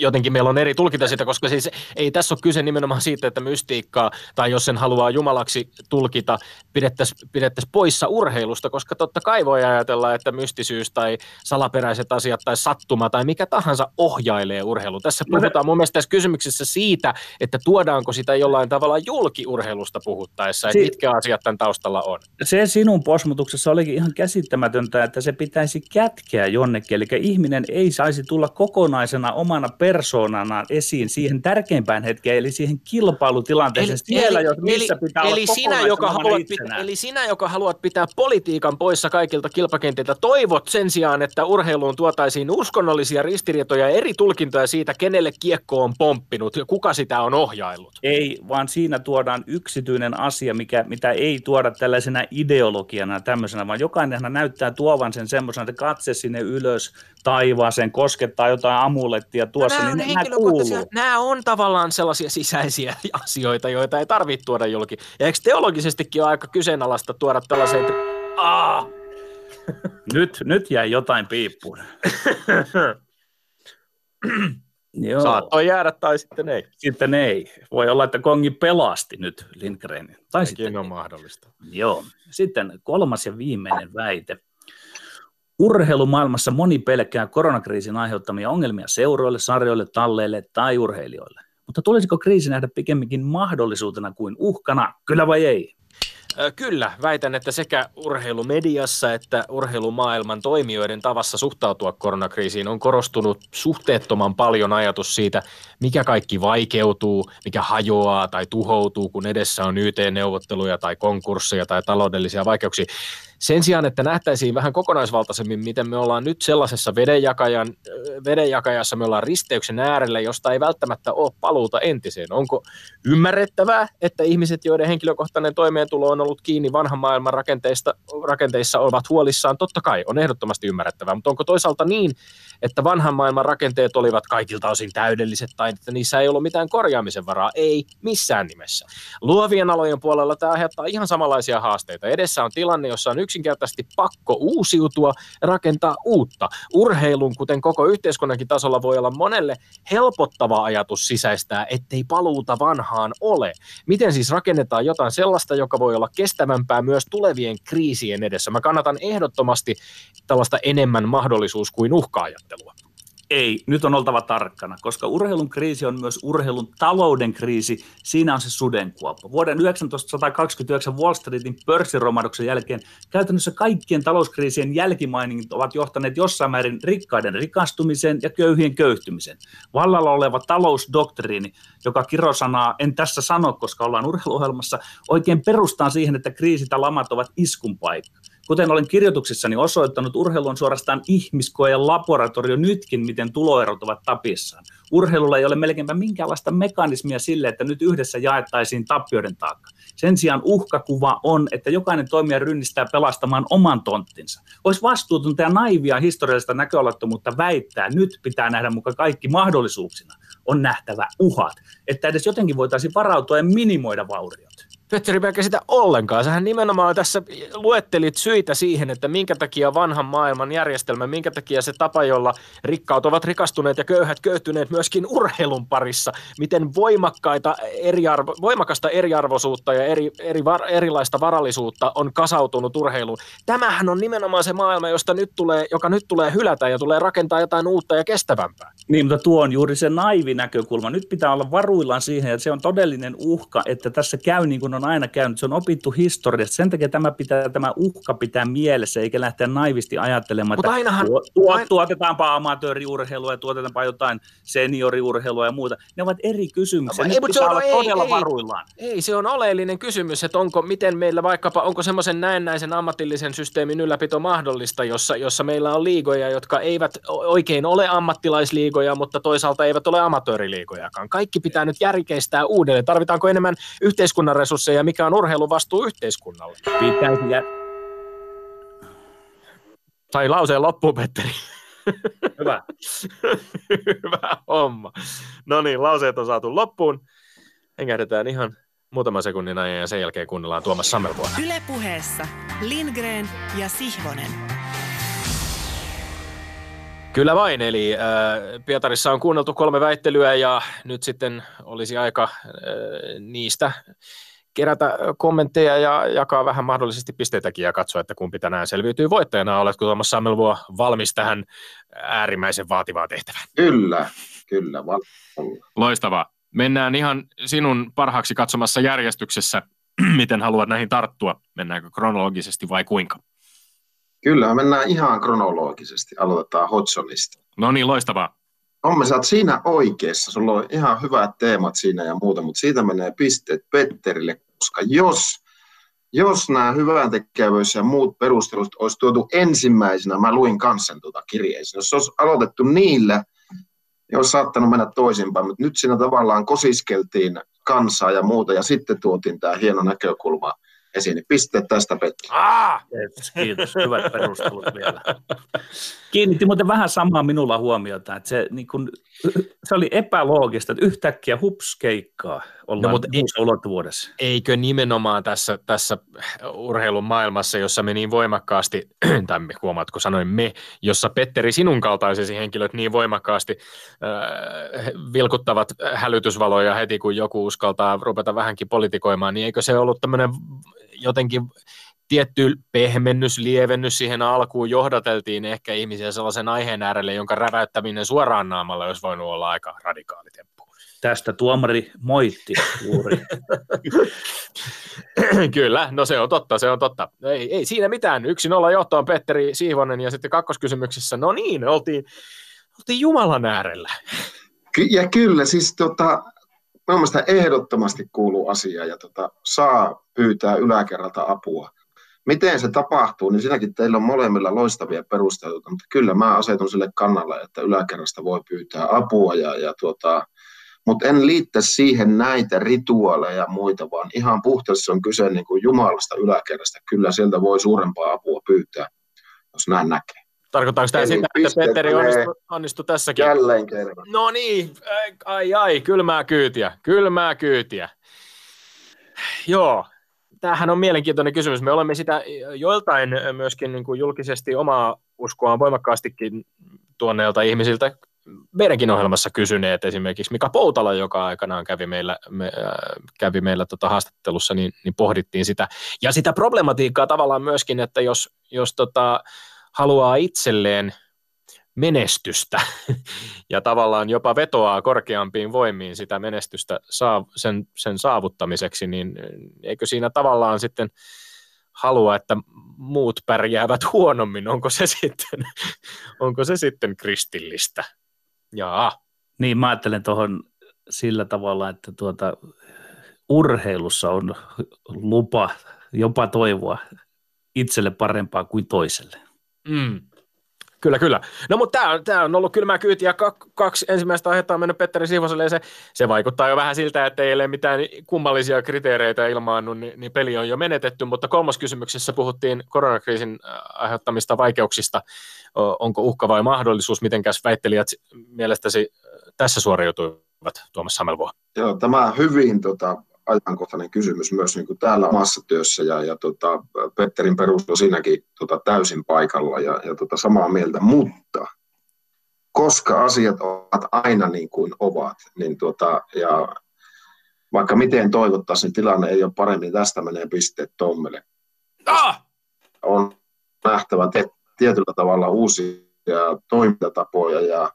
Speaker 2: jotenkin meillä on eri tulkinta sitä, koska siis ei tässä ole kyse nimenomaan siitä, että mystiikkaa, tai jos sen haluaa jumalaksi tulkita, pidettäisiin pidettäisi poissa urheilusta, koska totta kai voi ajatella, että mystisyys tai salaperäiset asiat tai sattuma tai mikä tahansa ohjailee urheilu. Tässä puhutaan mun mielestä tässä kysymyksessä siitä, että tuodaanko sitä jollain tavalla julkiurheilusta puhuttaessa, että mitkä asiat tämän taustalla on.
Speaker 3: Se sinun posmutuksessa olikin ihan käsittämätöntä, että se pitäisi kätkeä jonnekin, eli ihminen ei saisi tulla kokonaisena omana persoonana esiin siihen tärkeimpään hetkeen, eli siihen kilpailutilanteeseen eli, siellä, eli, missä pitää eli olla sinä, joka haluat
Speaker 2: pitää, Eli sinä, joka haluat pitää politiikan poissa kaikilta kilpakentiltä, toivot sen sijaan, että urheiluun tuotaisiin uskonnollisia ristiriitoja ja eri tulkintoja siitä, kenelle kiekko on pomppinut ja kuka sitä on ohjaillut.
Speaker 3: Ei, vaan siinä tuodaan yksityinen asia, mikä, mitä ei tuoda tällaisena ideologiana tämmöisenä, vaan jokainen näyttää tuovan sen semmoisen, että katse sinne ylös taivaaseen koskettaa jotain amulettia tuossa, no, niin nämä kuuluu.
Speaker 2: Nämä on tavallaan sellaisia sisäisiä asioita, joita ei tarvitse tuoda julki. Ja eikö teologisestikin ole aika kyseenalaista tuoda tällaisia, että
Speaker 3: nyt, nyt jäi jotain piippuun.
Speaker 2: Joo. Saattoi jäädä tai sitten ei.
Speaker 3: Sitten ei. Voi olla, että Kongi pelasti nyt Lindgrenin. Tai
Speaker 2: Sekin sitten on ei. mahdollista.
Speaker 3: Joo. Sitten kolmas ja viimeinen väite. Urheilumaailmassa moni pelkää koronakriisin aiheuttamia ongelmia seuroille, sarjoille, talleille tai urheilijoille. Mutta tulisiko kriisi nähdä pikemminkin mahdollisuutena kuin uhkana, kyllä vai ei?
Speaker 2: Kyllä, väitän, että sekä urheilumediassa että urheilumaailman toimijoiden tavassa suhtautua koronakriisiin on korostunut suhteettoman paljon ajatus siitä, mikä kaikki vaikeutuu, mikä hajoaa tai tuhoutuu, kun edessä on YT-neuvotteluja tai konkursseja tai taloudellisia vaikeuksia. Sen sijaan, että nähtäisiin vähän kokonaisvaltaisemmin, miten me ollaan nyt sellaisessa vedenjakajan, vedenjakajassa, me ollaan risteyksen äärellä, josta ei välttämättä ole paluuta entiseen. Onko ymmärrettävää, että ihmiset, joiden henkilökohtainen toimeentulo on ollut kiinni vanhan maailman rakenteista, rakenteissa, ovat huolissaan? Totta kai, on ehdottomasti ymmärrettävää, mutta onko toisaalta niin, että vanhan maailman rakenteet olivat kaikilta osin täydelliset tai että niissä ei ollut mitään korjaamisen varaa? Ei missään nimessä. Luovien alojen puolella tämä aiheuttaa ihan samanlaisia haasteita. Edessä on tilanne, jossa on yksinkertaisesti pakko uusiutua ja rakentaa uutta. Urheilun, kuten koko yhteiskunnankin tasolla, voi olla monelle helpottava ajatus sisäistää, ettei paluuta vanhaan ole. Miten siis rakennetaan jotain sellaista, joka voi olla kestävämpää myös tulevien kriisien edessä? Mä kannatan ehdottomasti tällaista enemmän mahdollisuus kuin uhkaajattelua.
Speaker 3: Ei, nyt on oltava tarkkana, koska urheilun kriisi on myös urheilun talouden kriisi. Siinä on se sudenkuoppa. Vuoden 1929 Wall Streetin pörssiromahduksen jälkeen käytännössä kaikkien talouskriisien jälkimainingit ovat johtaneet jossain määrin rikkaiden rikastumiseen ja köyhien köyhtymiseen. Vallalla oleva talousdoktriini, joka kirosanaa en tässä sano, koska ollaan urheiluohjelmassa, oikein perustaa siihen, että kriisit ja lamat ovat iskun paikka. Kuten olen kirjoituksissani osoittanut, urheilu on suorastaan ihmiskoe ja laboratorio nytkin, miten tuloerot ovat tapissaan. Urheilulla ei ole melkeinpä minkäänlaista mekanismia sille, että nyt yhdessä jaettaisiin tappioiden taakka. Sen sijaan uhkakuva on, että jokainen toimija rynnistää pelastamaan oman tonttinsa. Olisi vastuutonta ja naivia historiallista näköalattomuutta väittää, nyt pitää nähdä mukaan kaikki mahdollisuuksina. On nähtävä uhat, että edes jotenkin voitaisiin varautua ja minimoida vauriot.
Speaker 2: Petteri Pelkä sitä ollenkaan. Sähän nimenomaan tässä luettelit syitä siihen, että minkä takia vanhan maailman järjestelmä, minkä takia se tapa, jolla rikkaut ovat rikastuneet ja köyhät köyhtyneet myöskin urheilun parissa, miten voimakkaita eriarvo, voimakasta eriarvoisuutta ja eri, eri var, erilaista varallisuutta on kasautunut urheiluun. Tämähän on nimenomaan se maailma, josta nyt tulee, joka nyt tulee hylätä ja tulee rakentaa jotain uutta ja kestävämpää.
Speaker 3: Niin, mutta tuo on juuri se naivi näkökulma. Nyt pitää olla varuillaan siihen, että se on todellinen uhka, että tässä käy niin kuin on aina käynyt. Se on opittu historiasta. Sen takia tämä, pitää, tämä uhka pitää mielessä, eikä lähteä naivisti ajattelemaan, mutta että ainahan, tuo, tuo, aina... tuotetaanpa amatööriurheilua ja tuotetaanpa jotain senioriurheilua ja muuta. Ne ovat eri kysymyksiä. Nyt ei, pitää olla ei, todella ei, varuillaan.
Speaker 2: Ei, se on oleellinen kysymys, että onko, miten meillä vaikkapa, onko semmoisen näennäisen ammatillisen systeemin ylläpito mahdollista, jossa, jossa meillä on liigoja, jotka eivät oikein ole ammattilaisliigoja, mutta toisaalta eivät ole amatööriliigojakaan. Kaikki pitää nyt järkeistää uudelleen. Tarvitaanko enemmän yhteiskunnan resursseja ja mikä on urheilun vastuu yhteiskunnalle.
Speaker 3: Pitäisi jä...
Speaker 2: Sai lauseen loppuun, Petteri.
Speaker 3: Hyvä.
Speaker 2: Hyvä homma. No niin, lauseet on saatu loppuun. Hengähdetään ihan muutama sekunnin ajan ja sen jälkeen kuunnellaan Tuomas Sammelvuona.
Speaker 1: Ylepuheessa Lindgren ja Sihvonen.
Speaker 2: Kyllä vain, eli äh, Pietarissa on kuunneltu kolme väittelyä ja nyt sitten olisi aika äh, niistä kerätä kommentteja ja jakaa vähän mahdollisesti pisteitäkin ja katsoa, että kumpi tänään selviytyy voittajana. Oletko Tuomas Sammelvuo valmis tähän äärimmäisen vaativaan tehtävään?
Speaker 4: Kyllä, kyllä. Val-
Speaker 2: Loistavaa. Mennään ihan sinun parhaaksi katsomassa järjestyksessä, miten haluat näihin tarttua. Mennäänkö kronologisesti vai kuinka?
Speaker 4: Kyllä, mennään ihan kronologisesti. Aloitetaan Hodsonista.
Speaker 2: No niin, loistavaa.
Speaker 4: Omme, sä oot siinä oikeassa. Sulla on ihan hyvät teemat siinä ja muuta, mutta siitä menee pisteet Petterille, koska jos, jos nämä hyvän tekevyys ja muut perustelut olisi tuotu ensimmäisenä, mä luin kanssa tuota kirjeessä, jos olisi aloitettu niillä, niin olisi saattanut mennä toisinpäin, mutta nyt siinä tavallaan kosiskeltiin kansaa ja muuta, ja sitten tuotiin tämä hieno näkökulma esiin. Piste tästä Petri.
Speaker 3: Ah! Kiitos, hyvät perustelut vielä. Kiinnitti muuten vähän samaa minulla huomiota, että se, niin kun, se oli epäloogista, että yhtäkkiä hups keikkaa. Ollaan no, mutta
Speaker 2: muussa
Speaker 3: ulottuvuudessa.
Speaker 2: Eikö nimenomaan tässä, tässä urheilun maailmassa, jossa me niin voimakkaasti, tai me, huomaatko sanoin me, jossa Petteri sinun kaltaisesi henkilöt niin voimakkaasti äh, vilkuttavat hälytysvaloja heti, kun joku uskaltaa ruveta vähänkin politikoimaan, niin eikö se ollut tämmöinen jotenkin tietty pehmennys, lievennys siihen alkuun johdateltiin ehkä ihmisiä sellaisen aiheen äärelle, jonka räväyttäminen suoraan naamalla olisi voinut olla aika radikaali temppu.
Speaker 3: Tästä tuomari moitti juuri.
Speaker 2: Kyllä, no se on totta, se on totta. Ei, ei siinä mitään. Yksi nolla johtoon Petteri Siivonen ja sitten kakkoskysymyksessä, no niin, oltiin, oltiin Jumalan äärellä.
Speaker 4: Ja kyllä, siis tota, mielestäni ehdottomasti kuuluu asia ja tota, saa pyytää yläkerralta apua miten se tapahtuu, niin siinäkin teillä on molemmilla loistavia perusteluita, mutta kyllä mä asetun sille kannalle, että yläkerrasta voi pyytää apua, ja, ja tuota, mutta en liittä siihen näitä rituaaleja ja muita, vaan ihan puhtaasti on kyse niin kuin Jumalasta yläkerrasta. Kyllä sieltä voi suurempaa apua pyytää, jos näin näkee.
Speaker 2: Tarkoittaako tämä sitä, että Petteri onnistui, onnistui tässäkin?
Speaker 4: Jälleen kerran.
Speaker 2: No niin, ai ai, kylmää kyytiä, kylmää kyytiä. Joo, tämähän on mielenkiintoinen kysymys. Me olemme sitä joiltain myöskin niin kuin julkisesti omaa uskoaan voimakkaastikin tuonneelta ihmisiltä meidänkin ohjelmassa kysyneet, esimerkiksi Mika Poutala, joka aikanaan kävi meillä, me, äh, kävi meillä tota haastattelussa, niin, niin pohdittiin sitä. Ja sitä problematiikkaa tavallaan myöskin, että jos, jos tota, haluaa itselleen menestystä ja tavallaan jopa vetoaa korkeampiin voimiin sitä menestystä sen, sen saavuttamiseksi, niin eikö siinä tavallaan sitten halua, että muut pärjäävät huonommin, onko se sitten, onko se sitten kristillistä? Jaa.
Speaker 3: Niin, mä ajattelen tuohon sillä tavalla, että tuota, urheilussa on lupa jopa toivoa itselle parempaa kuin toiselle.
Speaker 2: Mm. Kyllä, kyllä. No mutta tämä on, tää on ollut kylmää kyytiä. Kaksi ensimmäistä aihetta on mennyt Petteri Sivoselle ja se, se vaikuttaa jo vähän siltä, että ei ole mitään kummallisia kriteereitä ilmaannut, niin, niin peli on jo menetetty. Mutta kolmas kysymyksessä puhuttiin koronakriisin äh, aiheuttamista vaikeuksista. Onko uhka vai mahdollisuus? Mitenkäs väittelijät mielestäsi tässä suoriutuivat, Tuomas Samelvuo?
Speaker 4: Joo, tämä hyvin tota, ajankohtainen kysymys myös niin kuin täällä omassa työssä ja, ja tota, Petterin perusto siinäkin tota, täysin paikalla ja, ja tota, samaa mieltä, mutta koska asiat ovat aina niin kuin ovat, niin tota, ja vaikka miten toivottaisiin, niin tilanne ei ole paremmin, tästä menee pisteet Tommelle.
Speaker 2: Ah!
Speaker 4: On nähtävä te, tietyllä tavalla uusia toimintatapoja ja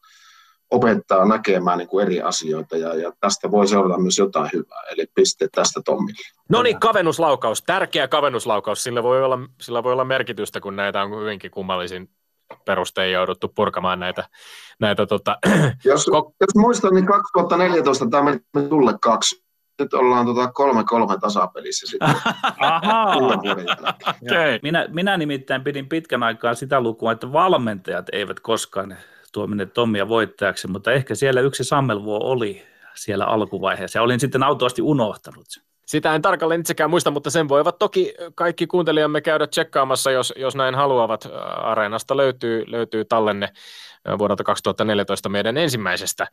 Speaker 4: opettaa näkemään niin kuin eri asioita ja, ja tästä voi seurata myös jotain hyvää. Eli piste tästä Tommille.
Speaker 2: No niin, kavennuslaukaus, tärkeä kavennuslaukaus. Sillä voi, olla, sillä voi olla merkitystä, kun näitä on hyvinkin kummallisin perustein jouduttu purkamaan näitä. näitä tota,
Speaker 4: jos, jos muistan, niin 2014 tämä meni tulle kaksi. Nyt ollaan tota kolme kolme tasapelissä sitten.
Speaker 3: okay. minä, minä nimittäin pidin pitkän aikaa sitä lukua, että valmentajat eivät koskaan tuominen Tommia voittajaksi, mutta ehkä siellä yksi sammelvuo oli siellä alkuvaiheessa ja olin sitten autoasti unohtanut sen.
Speaker 2: Sitä en tarkalleen itsekään muista, mutta sen voivat toki kaikki kuuntelijamme käydä tsekkaamassa, jos, jos näin haluavat. Areenasta löytyy, löytyy tallenne vuodelta 2014 meidän ensimmäisestä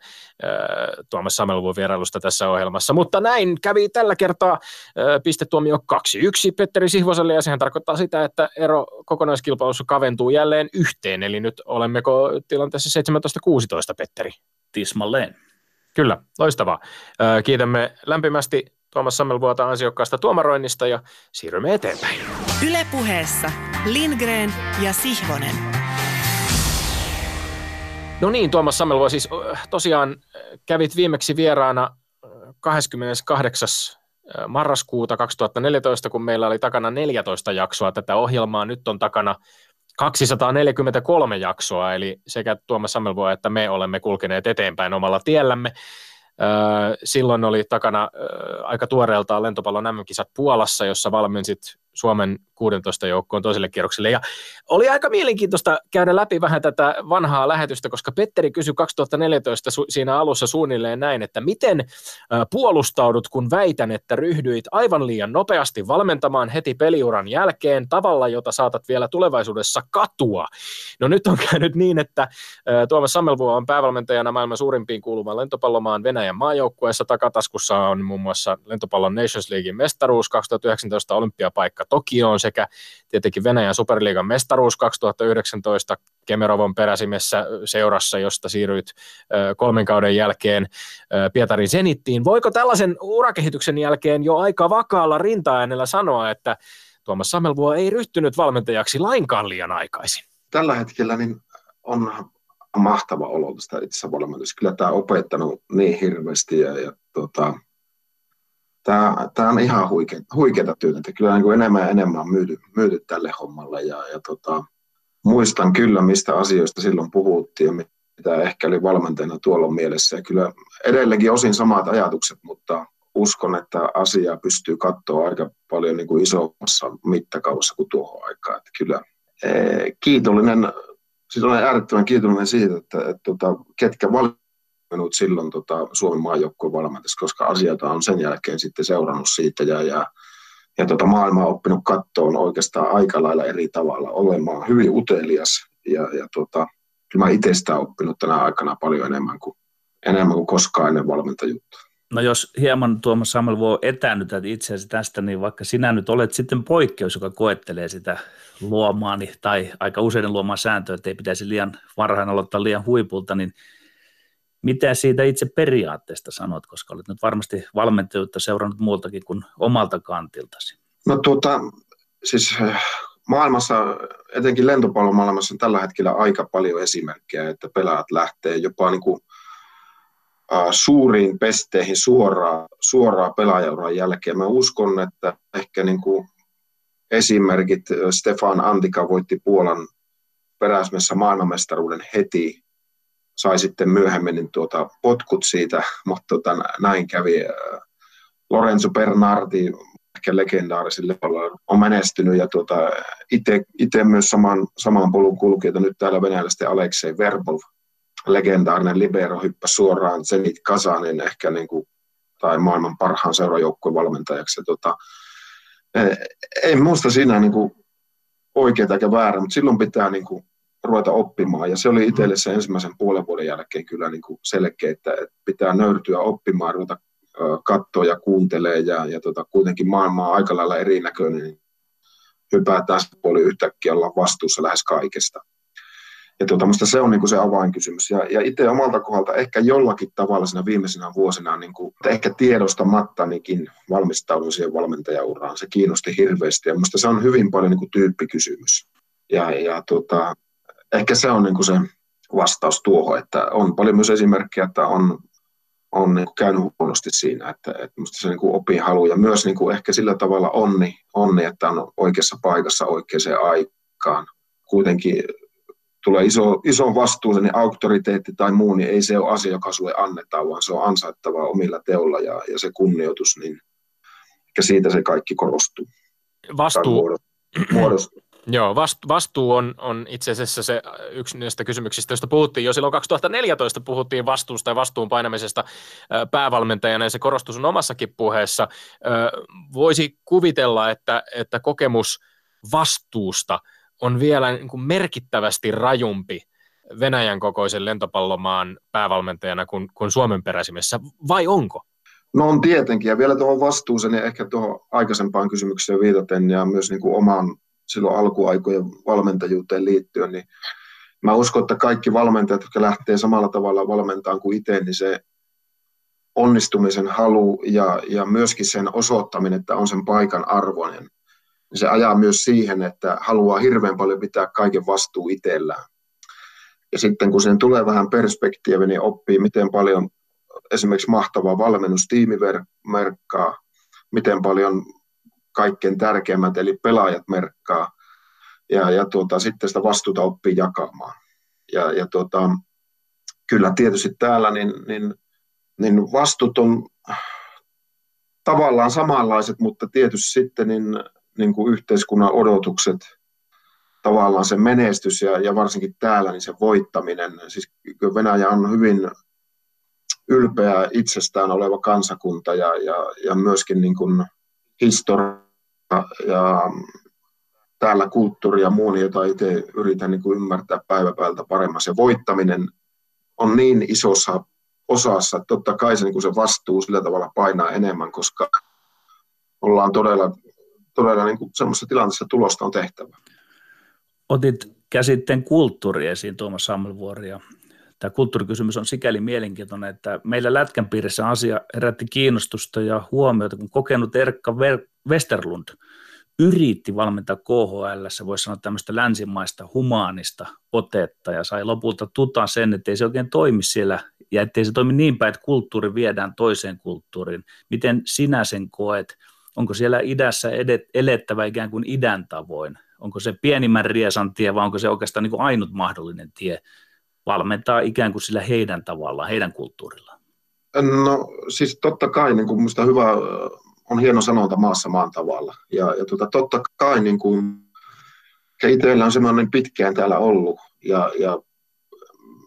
Speaker 2: Tuomas Sameluvun vierailusta tässä ohjelmassa. Mutta näin kävi tällä kertaa pistetuomio 2-1 Petteri Sihvoselle ja sehän tarkoittaa sitä, että ero kokonaiskilpailussa kaventuu jälleen yhteen. Eli nyt olemmeko tilanteessa 17-16 Petteri?
Speaker 3: Tismalleen.
Speaker 2: Kyllä, loistavaa. Kiitämme lämpimästi Tuomas Sammelvuota ansiokkaasta tuomaroinnista ja siirrymme eteenpäin.
Speaker 1: Ylepuheessa Lindgren ja Sihvonen.
Speaker 2: No niin, Tuomas Sammelvuo, siis tosiaan kävit viimeksi vieraana 28 marraskuuta 2014, kun meillä oli takana 14 jaksoa tätä ohjelmaa. Nyt on takana 243 jaksoa, eli sekä Tuomas Sammelvuo että me olemme kulkeneet eteenpäin omalla tiellämme. Silloin oli takana aika tuoreeltaan lentopallon MM-kisat Puolassa, jossa valmensit Suomen 16 joukkoon toiselle kierrokselle. Ja oli aika mielenkiintoista käydä läpi vähän tätä vanhaa lähetystä, koska Petteri kysyi 2014 su- siinä alussa suunnilleen näin, että miten puolustaudut, kun väitän, että ryhdyit aivan liian nopeasti valmentamaan heti peliuran jälkeen tavalla, jota saatat vielä tulevaisuudessa katua. No nyt on käynyt niin, että Tuomas Sammelvuo on päävalmentajana maailman suurimpiin kuuluvan lentopallomaan Venäjän maajoukkueessa. Takataskussa on muun muassa lentopallon Nations Leaguein mestaruus 2019 olympiapaikka Tokioon sekä tietenkin Venäjän superliigan mestaruus 2019 Kemerovon peräsimessä seurassa, josta siirryit kolmen kauden jälkeen Pietarin Senittiin. Voiko tällaisen urakehityksen jälkeen jo aika vakaalla rintaäänellä sanoa, että Tuomas Sammelvuo ei ryhtynyt valmentajaksi lainkaan liian aikaisin?
Speaker 4: Tällä hetkellä niin on mahtava olo tästä itse valmennusta. Kyllä tämä on opettanut niin hirveästi ja, ja tota, tämä, on ihan huike, huikeata työtä. Kyllä niin kuin enemmän ja enemmän on myyty, myyty tälle hommalle. Ja, ja tota, muistan kyllä, mistä asioista silloin puhuttiin ja mitä ehkä oli valmentajana tuolla mielessä. Ja kyllä edelleenkin osin samat ajatukset, mutta uskon, että asiaa pystyy katsoa aika paljon niin kuin isommassa mittakaavassa kuin tuohon aikaan. Että kyllä ee, kiitollinen, siis olen äärettömän kiitollinen siitä, että, että, että tota, ketkä valitsivat minut silloin tota, Suomen maajoukkueen valmentajaksi, koska asioita on sen jälkeen sitten seurannut siitä ja, ja, ja tota, maailma on oppinut kattoon oikeastaan aika lailla eri tavalla, olemaan hyvin utelias ja, ja tota, kyllä mä itse sitä oppinut tänä aikana paljon enemmän kuin, enemmän kuin koskaan ennen valmentajuutta.
Speaker 3: No jos hieman Tuomas Samuel voi etäännytä itseäsi tästä, niin vaikka sinä nyt olet sitten poikkeus, joka koettelee sitä luomaani tai aika usein luomaa sääntöä, että ei pitäisi liian varhain aloittaa liian huipulta, niin mitä siitä itse periaatteesta sanot, koska olet nyt varmasti valmentajuutta seurannut muultakin kuin omalta kantiltasi?
Speaker 4: No tuota, siis äh, maailmassa, etenkin lentopallomaailmassa on tällä hetkellä aika paljon esimerkkejä, että pelaajat lähtee jopa niin kuin, äh, suuriin pesteihin suoraan, suoraan pelaajauran jälkeen. Mä uskon, että ehkä niin kuin esimerkit, äh, Stefan Antika voitti Puolan peräsmessä maailmanmestaruuden heti sai sitten myöhemmin niin tuota, potkut siitä, mutta tota, näin kävi. Lorenzo Bernardi, ehkä legendaarisille on menestynyt ja tuota, itse myös saman, saman polun kulkijoita nyt täällä venäläisten Aleksei Verbov, legendaarinen libero hyppäsi suoraan Zenit Kasanin ehkä niin kuin, tai maailman parhaan seurajoukkueen valmentajaksi. Ja, tuota, ei minusta siinä niin kuin, oikeaa eikä väärä, mutta silloin pitää niin kuin, ruveta oppimaan. Ja se oli itselle se ensimmäisen puolen vuoden jälkeen kyllä niin kuin selkeä, että pitää nöyrtyä oppimaan, ruveta katsoa ja kuuntelee ja, ja tota, kuitenkin maailma on aika lailla erinäköinen, niin hypätään puoli yhtäkkiä olla vastuussa lähes kaikesta. Ja tuota, se on niin kuin se avainkysymys. Ja, ja itse omalta kohdalta ehkä jollakin tavalla siinä viimeisenä vuosina, niin kuin, ehkä tiedostamattanikin valmistaudun siihen valmentajauraan. Se kiinnosti hirveästi ja minusta se on hyvin paljon niin kuin tyyppikysymys. Ja, ja tuota, ehkä se on niin kuin se vastaus tuohon, että on paljon myös esimerkkejä, että on, on niin kuin käynyt huonosti siinä, että, että musta se niin kuin opinhalu ja myös niin kuin ehkä sillä tavalla onni, onni, että on oikeassa paikassa oikeaan aikaan. Kuitenkin tulee iso, iso vastuuseen, niin auktoriteetti tai muu, niin ei se ole asia, joka sulle annetaan, vaan se on ansaittavaa omilla teolla ja, ja se kunnioitus, niin ehkä siitä se kaikki korostuu.
Speaker 2: Vastuu, muodostuu. Joo, vastuu on, on itse asiassa se yksi näistä kysymyksistä, joista puhuttiin jo silloin 2014 puhuttiin vastuusta ja vastuun painamisesta päävalmentajana ja se korostui sun omassakin puheessa. Voisi kuvitella, että, että kokemus vastuusta on vielä niin kuin merkittävästi rajumpi Venäjän kokoisen lentopallomaan päävalmentajana kuin, kuin Suomen peräsimessä, vai onko?
Speaker 4: No on tietenkin, ja vielä tuohon vastuuseen ja ehkä tuohon aikaisempaan kysymykseen viitaten ja myös niin kuin omaan silloin alkuaikojen valmentajuuteen liittyen, niin mä uskon, että kaikki valmentajat, jotka lähtee samalla tavalla valmentaan kuin itse, niin se onnistumisen halu ja, ja myöskin sen osoittaminen, että on sen paikan arvoinen, niin se ajaa myös siihen, että haluaa hirveän paljon pitää kaiken vastuu itsellään. Ja sitten kun sen tulee vähän perspektiivi, niin oppii, miten paljon esimerkiksi mahtavaa valmennustiimi merkkaa, miten paljon kaikkein tärkeimmät, eli pelaajat merkkaa, ja, ja tuota, sitten sitä vastuuta oppii jakamaan. Ja, ja tuota, kyllä tietysti täällä niin, niin, niin vastuut on tavallaan samanlaiset, mutta tietysti sitten niin niin kuin yhteiskunnan odotukset, tavallaan se menestys ja, ja varsinkin täällä niin se voittaminen. Siis Venäjä on hyvin ylpeä itsestään oleva kansakunta ja, ja, ja myöskin niin kuin historia ja täällä kulttuuri ja muu, jota itse yritän niin kuin ymmärtää päivä paremmin. Se voittaminen on niin isossa osassa, että totta kai se, niin kuin se vastuu sillä tavalla painaa enemmän, koska ollaan todella, todella niin kuin semmoisessa tilanteessa tulosta on tehtävä.
Speaker 3: Otit käsitteen kulttuuri esiin, Tuomas Sammelvuori, ja tämä kulttuurikysymys on sikäli mielenkiintoinen, että meillä Lätkän piirissä asia herätti kiinnostusta ja huomiota, kun kokenut Erkka Westerlund yritti valmentaa KHL, voisi sanoa tämmöistä länsimaista humaanista otetta ja sai lopulta tuta sen, että ei se oikein toimi siellä ja ettei se toimi niin päin, että kulttuuri viedään toiseen kulttuuriin. Miten sinä sen koet? Onko siellä idässä edet, elettävä ikään kuin idän tavoin? Onko se pienimmän riesan tie vai onko se oikeastaan niin kuin ainut mahdollinen tie valmentaa ikään kuin sillä heidän tavallaan, heidän kulttuurillaan?
Speaker 4: No siis totta kai niin kuin minusta hyvä, on hieno sanonta maassa maan tavalla. Ja, ja tuota, totta kai niin kuin, itsellä on semmoinen pitkään täällä ollut ja, ja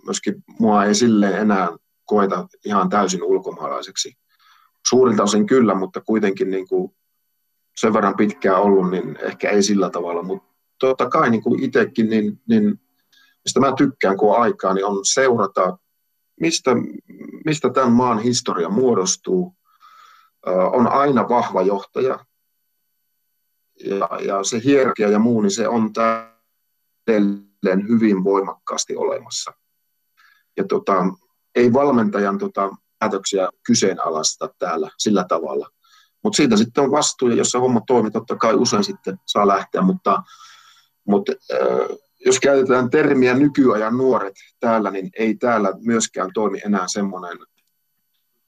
Speaker 4: myöskin mua ei silleen enää koeta ihan täysin ulkomaalaiseksi. Suurilta osin kyllä, mutta kuitenkin niin kuin sen verran pitkään ollut, niin ehkä ei sillä tavalla. Mutta totta kai niin kuin itsekin, niin, niin mistä mä tykkään, kun on aikaa, niin on seurata, mistä, mistä tämän maan historia muodostuu. On aina vahva johtaja, ja, ja se hierarkia ja muu, niin se on tälleen hyvin voimakkaasti olemassa. Ja tota, ei valmentajan tota, päätöksiä kyseenalaista täällä sillä tavalla. Mutta siitä sitten on vastuu, ja jos se homma toimii, totta kai usein sitten saa lähteä, mutta, mutta äh, jos käytetään termiä nykyajan nuoret täällä, niin ei täällä myöskään toimi enää semmoinen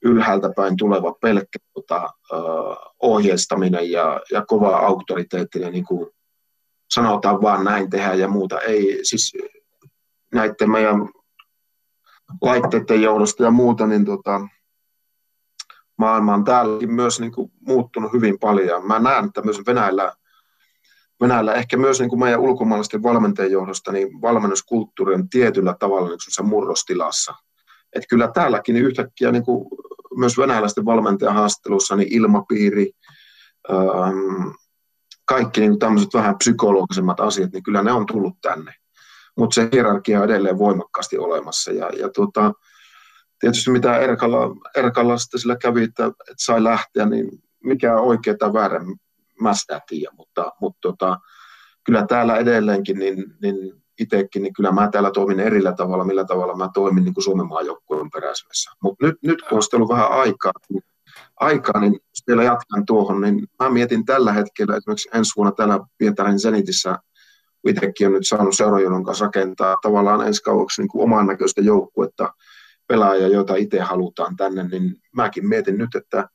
Speaker 4: ylhäältä päin tuleva pelkkä tota, ohjeistaminen ja, ja kova auktoriteettinen, niin kuin sanotaan vaan näin tehdään ja muuta. Ei siis näiden meidän laitteiden johdosta ja muuta, niin tota, maailma on täälläkin myös niin kuin muuttunut hyvin paljon. Mä näen, että myös Venäjällä Venäjällä ehkä myös niin kuin meidän ulkomaalaisten valmentajien johdosta, niin valmennuskulttuuri on tietyllä tavalla niin murrostilassa. Että kyllä täälläkin niin yhtäkkiä niin kuin myös venäläisten valmentajan haastattelussa niin ilmapiiri, ähm, kaikki niin tämmöiset vähän psykologisemmat asiat, niin kyllä ne on tullut tänne. Mutta se hierarkia on edelleen voimakkaasti olemassa. Ja, ja tuota, tietysti mitä Erkalla, Erkalla sitten sillä kävi, että, että sai lähteä, niin mikä on oikea tai väärä, mä sitä tiedä, mutta, mutta tota, kyllä täällä edelleenkin, niin, niin itsekin, niin kyllä mä täällä toimin erillä tavalla, millä tavalla mä toimin niin kuin Suomen maajoukkueen peräisemessä. Mutta nyt, nyt kun on ollut vähän aikaa, niin, aikaa, niin vielä jatkan tuohon, niin mä mietin tällä hetkellä esimerkiksi ensi vuonna täällä Pietarin Zenitissä, itsekin on nyt saanut seurajohdon kanssa rakentaa tavallaan ensi kauaksi niin kuin oman näköistä joukkuetta, pelaajia, joita itse halutaan tänne, niin mäkin mietin nyt, että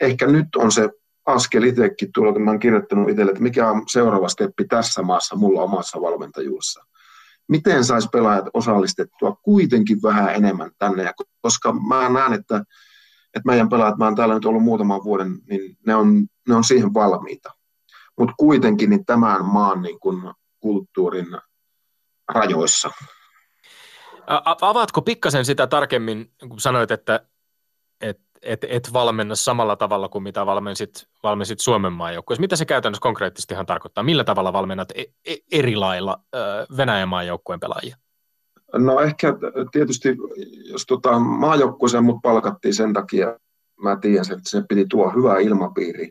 Speaker 4: ehkä nyt on se askel itsekin tuolla, kun mä oon kirjoittanut itselle, että mikä on seuraava steppi tässä maassa mulla omassa valmentajuudessa. Miten saisi pelaajat osallistettua kuitenkin vähän enemmän tänne, ja koska mä näen, että, että meidän pelaajat, mä oon täällä nyt ollut muutaman vuoden, niin ne on, ne on siihen valmiita. Mutta kuitenkin niin tämän maan niin kun, kulttuurin rajoissa.
Speaker 2: Avaatko pikkasen sitä tarkemmin, kun sanoit, että, että et, et valmenna samalla tavalla kuin mitä valmensit, valmensit Suomen maajoukkueessa. Mitä se käytännössä konkreettisesti ihan tarkoittaa? Millä tavalla valmennat e, e, eri lailla Venäjän maajoukkueen pelaajia?
Speaker 4: No ehkä tietysti, jos tota, maajoukkueeseen mut palkattiin sen takia, mä tiedän, että se piti tuo hyvä ilmapiiri,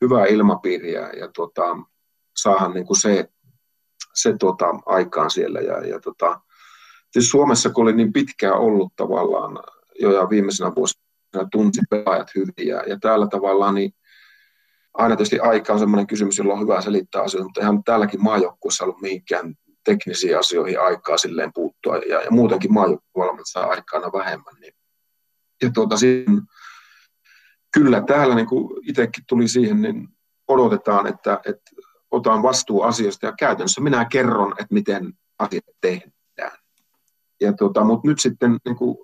Speaker 4: hyvää ilmapiiriä ja tota, saahan niin kuin se, se tota, aikaan siellä. Ja, ja tota, Suomessa, kun oli niin pitkään ollut tavallaan jo ja viimeisenä vuosina tunsi pelaajat hyvin. Ja, ja täällä tavallaan niin aina tietysti aika on sellainen kysymys, jolla on hyvä selittää asioita, mutta eihän täälläkin maajoukkueessa ollut mihinkään teknisiin asioihin aikaa silleen puuttua. Ja, ja muutenkin maajoukkuevalmennat saa aikana vähemmän. Niin. Ja tuota, siinä, kyllä täällä niin kuin itsekin tuli siihen, niin odotetaan, että, että otan vastuu asioista ja käytännössä minä kerron, että miten asiat tehdään. Ja tuota, mutta nyt sitten niin kuin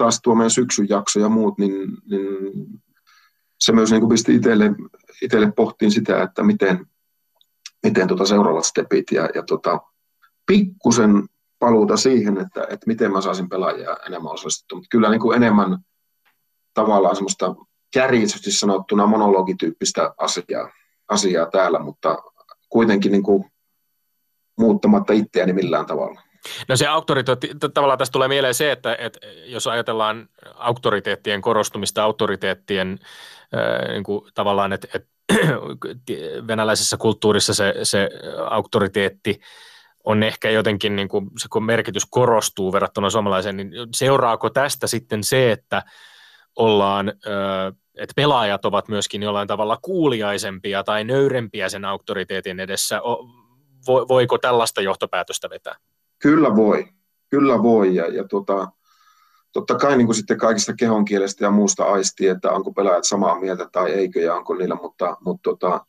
Speaker 4: taas tuo meidän syksyn jakso ja muut, niin, niin se myös niin kuin pisti itselle, itselle pohtiin sitä, että miten, miten tota seuraavat stepit ja, ja tota, pikkusen paluuta siihen, että, että miten mä saisin pelaajia enemmän osallistua. Mutta kyllä niin kuin enemmän tavallaan semmoista kärjistysti sanottuna monologityyppistä asiaa, asiaa täällä, mutta kuitenkin niin kuin muuttamatta itseäni millään tavalla.
Speaker 2: No se auktoriteetti, tavallaan tästä tulee mieleen se, että, että jos ajatellaan auktoriteettien korostumista, auktoriteettien äh, niin kuin tavallaan, että, että venäläisessä kulttuurissa se, se auktoriteetti on ehkä jotenkin, niin kuin, se kun merkitys korostuu verrattuna suomalaiseen, niin seuraako tästä sitten se, että ollaan, että pelaajat ovat myöskin jollain tavalla kuuliaisempia tai nöyrempiä sen auktoriteetin edessä? Voiko tällaista johtopäätöstä vetää?
Speaker 4: Kyllä voi, kyllä voi. Ja, ja tota, totta kai niin kuin sitten kaikista kehonkielestä ja muusta aistii, että onko pelaajat samaa mieltä tai eikö ja onko niillä, mutta, mutta tota,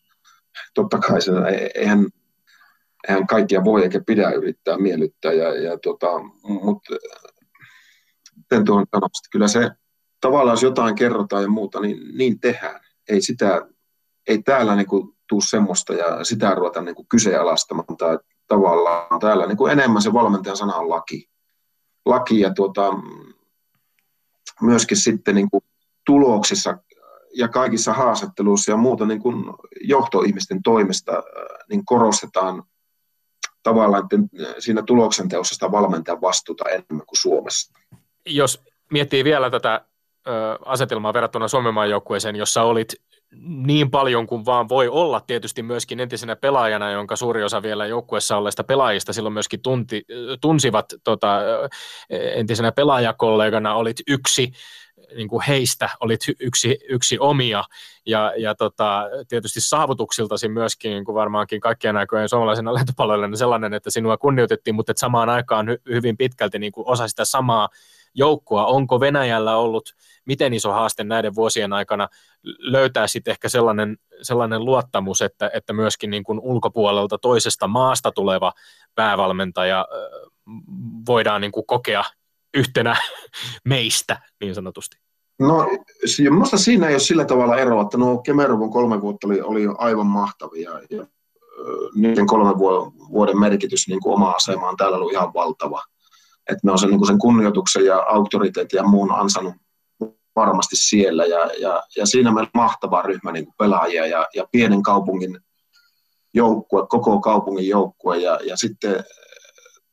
Speaker 4: totta kai se, eihän, eihän kaikkia voi eikä pidä yrittää miellyttää. Ja, ja tota, mutta tuon sanoa, kyllä se tavallaan jos jotain kerrotaan ja muuta, niin, niin tehdään. Ei, sitä, ei täällä niin kuin, tuu semmoista ja sitä ruveta niin kyseenalaistamaan tai tavallaan täällä niin kuin enemmän se valmentajan sana on laki. laki ja tuota, myöskin sitten niin kuin tuloksissa ja kaikissa haastatteluissa ja muuta niin kuin johtoihmisten toimesta niin korostetaan tavallaan siinä tuloksen teossa sitä valmentajan vastuuta enemmän kuin Suomessa.
Speaker 2: Jos miettii vielä tätä asetelmaa verrattuna Suomen joukkueeseen, jossa olit niin paljon kuin vaan voi olla tietysti myöskin entisenä pelaajana, jonka suuri osa vielä joukkueessa olleista pelaajista silloin myöskin tunti, tunsivat tota, entisenä pelaajakollegana, olit yksi niin kuin heistä, olit yksi, yksi omia. Ja, ja tota, tietysti saavutuksiltasi myöskin niin kuin varmaankin kaikkien aikojen suomalaisena lentopalloilla sellainen, että sinua kunnioitettiin, mutta samaan aikaan hy, hyvin pitkälti niin kuin osa sitä samaa joukkoa. Onko Venäjällä ollut miten iso haaste näiden vuosien aikana löytää sitten ehkä sellainen, sellainen luottamus, että, että myöskin niin kuin ulkopuolelta toisesta maasta tuleva päävalmentaja voidaan niin kuin kokea yhtenä meistä niin sanotusti?
Speaker 4: No minusta siinä ei ole sillä tavalla eroa, että nuo Kemeruvun kolme vuotta oli, oli aivan mahtavia ja niiden kolmen vuoden merkitys niin kuin oma asemaan täällä oli ihan valtava että ne on sen, niin sen kunnioituksen ja auktoriteetin ja muun ansannut varmasti siellä. Ja, ja, ja siinä meillä on mahtava ryhmä niin kuin pelaajia ja, ja pienen kaupungin joukkue, koko kaupungin joukkue. Ja, ja sitten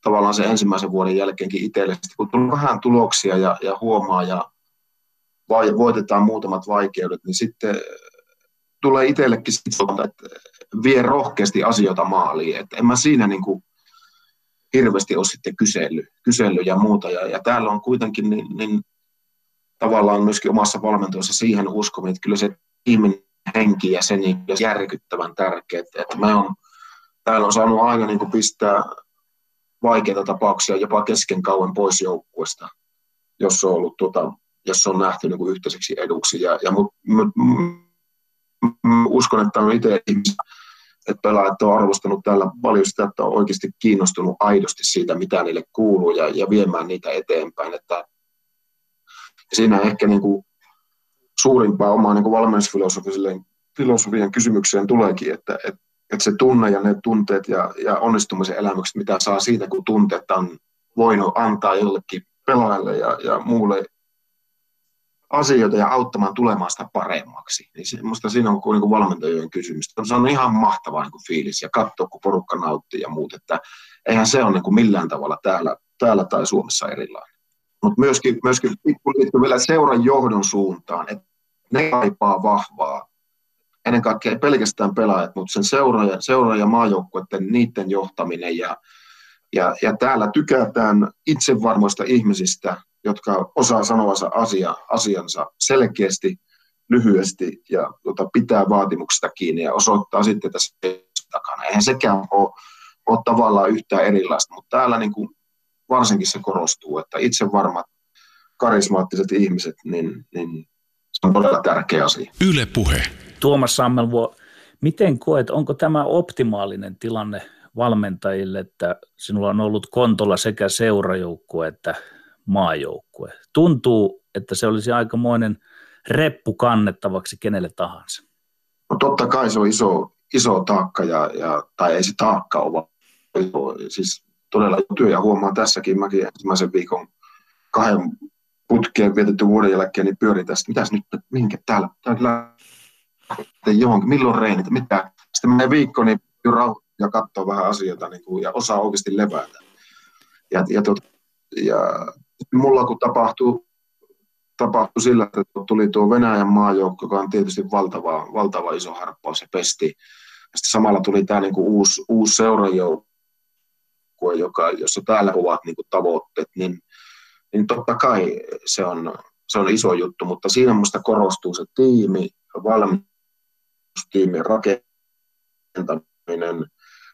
Speaker 4: tavallaan se ensimmäisen vuoden jälkeenkin itselle, kun tulee vähän tuloksia ja, ja huomaa ja vai, voitetaan muutamat vaikeudet, niin sitten tulee itsellekin sitä, että vie rohkeasti asioita maaliin. Että en mä siinä niin kuin hirveästi ole sitten kysely, kysely ja muuta. Ja, ja täällä on kuitenkin niin, niin tavallaan myöskin omassa valmentajassa siihen uskominen, että kyllä se tiimin henki ja se niin, järkyttävän tärkeää. Että mä on, täällä on saanut aina niin kuin pistää vaikeita tapauksia jopa kesken kauan pois joukkueesta, jos on ollut tuota, jos on nähty niin kuin yhteiseksi eduksi. Ja, ja mut, mut, uskon, että on itse että pelaajat on arvostanut täällä paljon sitä, että on oikeasti kiinnostunut aidosti siitä, mitä niille kuuluu ja, ja viemään niitä eteenpäin. Että siinä ehkä niin kuin suurimpaa omaa niin valmennusfilosofian kysymykseen tuleekin, että, että, että se tunne ja ne tunteet ja, ja onnistumisen elämykset, mitä saa siitä, kun tunteet on voinut antaa jollekin pelaajalle ja, ja muulle asioita ja auttamaan tulemaan sitä paremmaksi. Niin se, siinä on niin kuin valmentajien kysymys. Se on ihan mahtava niin kuin fiilis ja katsoa, kun porukka nauttii ja muut. Että eihän se ole niin kuin millään tavalla täällä, täällä tai Suomessa erilainen. Mutta myöskin, myöskin liittyy vielä seuran johdon suuntaan, että ne kaipaa vahvaa. Ennen kaikkea pelkästään pelaajat, mutta sen seura- ja, seura- ja maajoukkuiden niiden johtaminen. Ja, ja, ja täällä tykätään itsevarmoista ihmisistä, jotka osaa sanoa asia, asiansa selkeästi, lyhyesti ja tota, pitää vaatimuksista kiinni ja osoittaa sitten tässä takana. Eihän sekään ole, ole tavallaan yhtään erilaista, mutta täällä niin kuin varsinkin se korostuu, että itse varmat karismaattiset ihmiset, niin, niin se on todella tärkeä asia.
Speaker 3: Yle puhe. Tuomas Sammelvuo, miten koet, onko tämä optimaalinen tilanne valmentajille, että sinulla on ollut kontolla sekä seurajoukkue että maajoukkue. Tuntuu, että se olisi aikamoinen reppu kannettavaksi kenelle tahansa?
Speaker 4: No totta kai se on iso, iso taakka, ja, ja, tai ei se taakka ole, vaan siis todella työ, ja huomaan tässäkin, mäkin ensimmäisen viikon kahden putkeen vietetty vuoden jälkeen, niin pyörin tästä, mitäs nyt, minkä täällä, täällä johonkin, milloin reenit, mitä. Sitten menee viikko, niin ja katsoa vähän asioita niin kuin, ja osaa oikeasti levätä. Ja, ja, tot, ja mulla kun tapahtuu, tapahtui sillä, että tuli tuo Venäjän maajoukko, joka on tietysti valtava, valtava iso harppaus ja pesti. Sitten samalla tuli tämä niin kuin uusi, uusi seurajoukkue, joka, jossa täällä ovat niin kuin tavoitteet, niin, niin totta kai se on, se on iso juttu, mutta siinä minusta korostuu se tiimi, valmistustiimin rakentaminen,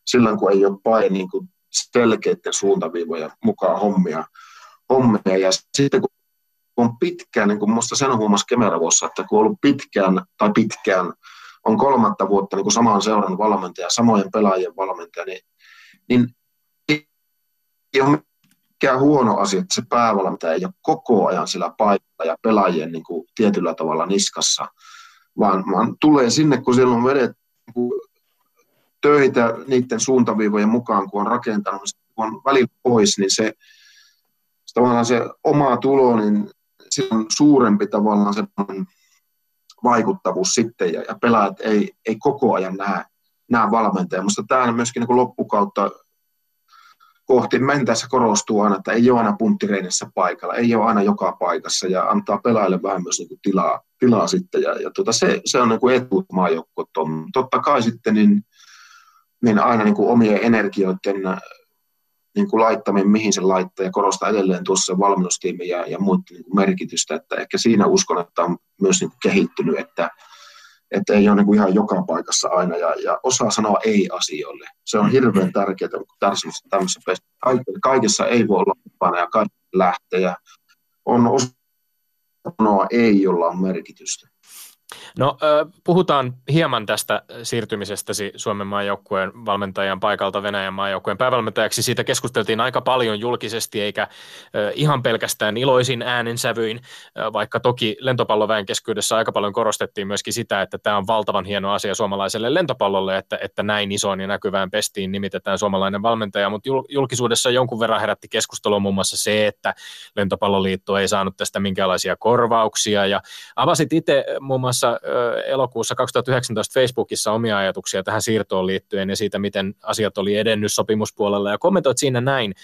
Speaker 4: silloin kun ei ole paine niin selkeiden suuntaviivoja mukaan hommia. Hommia. Ja sitten kun on pitkään, niin kuin minusta sen huomasi Kemeravossa, että kun on ollut pitkään tai pitkään, on kolmatta vuotta niin kuin saman seuran valmentaja, samojen pelaajien valmentaja, niin, niin ei ole mikään huono asia, että se päävalmentaja ei ole koko ajan sillä paikalla ja pelaajien niin kuin tietyllä tavalla niskassa, vaan, vaan tulee sinne, kun siellä on vedet niin töitä niiden suuntaviivojen mukaan, kun on rakentanut, kun on välillä pois, niin se, tavallaan se oma tulo, niin se on suurempi tavallaan se vaikuttavuus sitten, ja, ja pelaajat ei, ei koko ajan näe, näe valmentajia. Minusta tämä myöskin niin loppukautta kohti mentäessä korostuu aina, että ei ole aina punttireinissä paikalla, ei ole aina joka paikassa, ja antaa pelaajille vähän myös niin tilaa, tilaa sitten, ja, ja tuota, se, se on niin etu maajoukko. Totta kai sitten niin niin aina niin omien energioiden niin kuin laittaminen, mihin se laittaa, ja korostaa edelleen tuossa valmennustiimin ja, ja muiden niin kuin merkitystä, että ehkä siinä uskon, että on myös niin kuin kehittynyt, että, että ei ole niin kuin ihan joka paikassa aina, ja, ja osaa sanoa ei asioille. Se on hirveän tärkeää, kun tämmöisessä kaikessa ei voi olla mukana ja kaikki lähtee, ja on osa sanoa ei, jolla on merkitystä.
Speaker 2: No puhutaan hieman tästä siirtymisestäsi Suomen maajoukkueen valmentajan paikalta Venäjän maajoukkueen päävalmentajaksi. Siitä keskusteltiin aika paljon julkisesti eikä ihan pelkästään iloisin äänensävyin, vaikka toki lentopalloväen keskuudessa aika paljon korostettiin myöskin sitä, että tämä on valtavan hieno asia suomalaiselle lentopallolle, että, että näin isoon ja näkyvään pestiin nimitetään suomalainen valmentaja, mutta julkisuudessa jonkun verran herätti keskustelua muun muassa se, että lentopalloliitto ei saanut tästä minkäänlaisia korvauksia ja avasit itse muun muassa elokuussa 2019 Facebookissa omia ajatuksia tähän siirtoon liittyen ja siitä, miten asiat oli edennyt sopimuspuolella ja kommentoit siinä näin.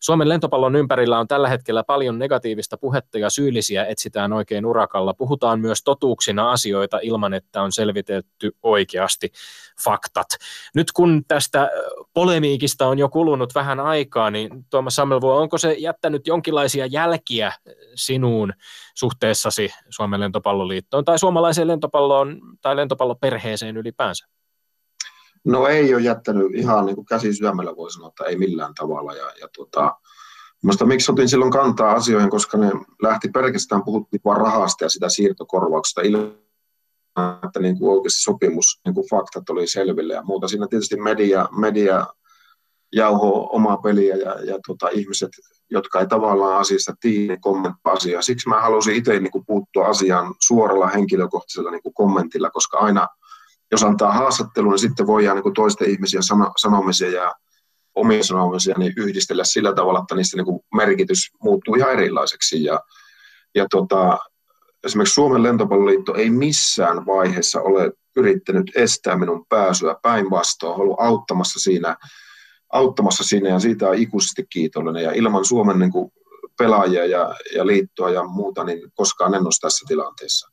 Speaker 2: Suomen lentopallon ympärillä on tällä hetkellä paljon negatiivista puhetta ja syyllisiä etsitään oikein urakalla. Puhutaan myös totuuksina asioita ilman, että on selvitetty oikeasti faktat. Nyt kun tästä polemiikista on jo kulunut vähän aikaa, niin Tuomas Sammelvuo, onko se jättänyt jonkinlaisia jälkiä sinuun suhteessasi Suomen lentopalloliittoon tai suomalaiseen lentopalloon tai lentopalloperheeseen ylipäänsä?
Speaker 4: No ei ole jättänyt ihan niin kuin käsi syömällä voi sanoa, että ei millään tavalla. Ja, ja tuota, Minusta miksi otin silloin kantaa asioihin, koska ne lähti pelkästään, puhuttiin vain rahasta ja sitä siirtokorvauksesta ilman, että niin kuin oikeasti sopimus, niin kuin faktat oli selville ja muuta. Siinä tietysti media, media jauho omaa peliä ja, ja tota, ihmiset, jotka ei tavallaan asiasta tiedä, kommenttaa asiaa. Siksi mä halusin itse niin kuin, puuttua asiaan suoralla henkilökohtaisella niin kuin, kommentilla, koska aina – jos antaa haastattelun, niin sitten voidaan niin toisten ihmisiä sano, sanomisia ja omia sanomisia niin yhdistellä sillä tavalla, että niistä niin merkitys muuttuu ihan erilaiseksi. Ja, ja tota, esimerkiksi Suomen lentopalloliitto ei missään vaiheessa ole yrittänyt estää minun pääsyä päinvastoin, ollut auttamassa siinä, auttamassa siinä ja siitä on ikuisesti kiitollinen. Ja ilman Suomen niin kuin, pelaajia ja, ja liittoa ja muuta, niin koskaan en olisi tässä tilanteessa.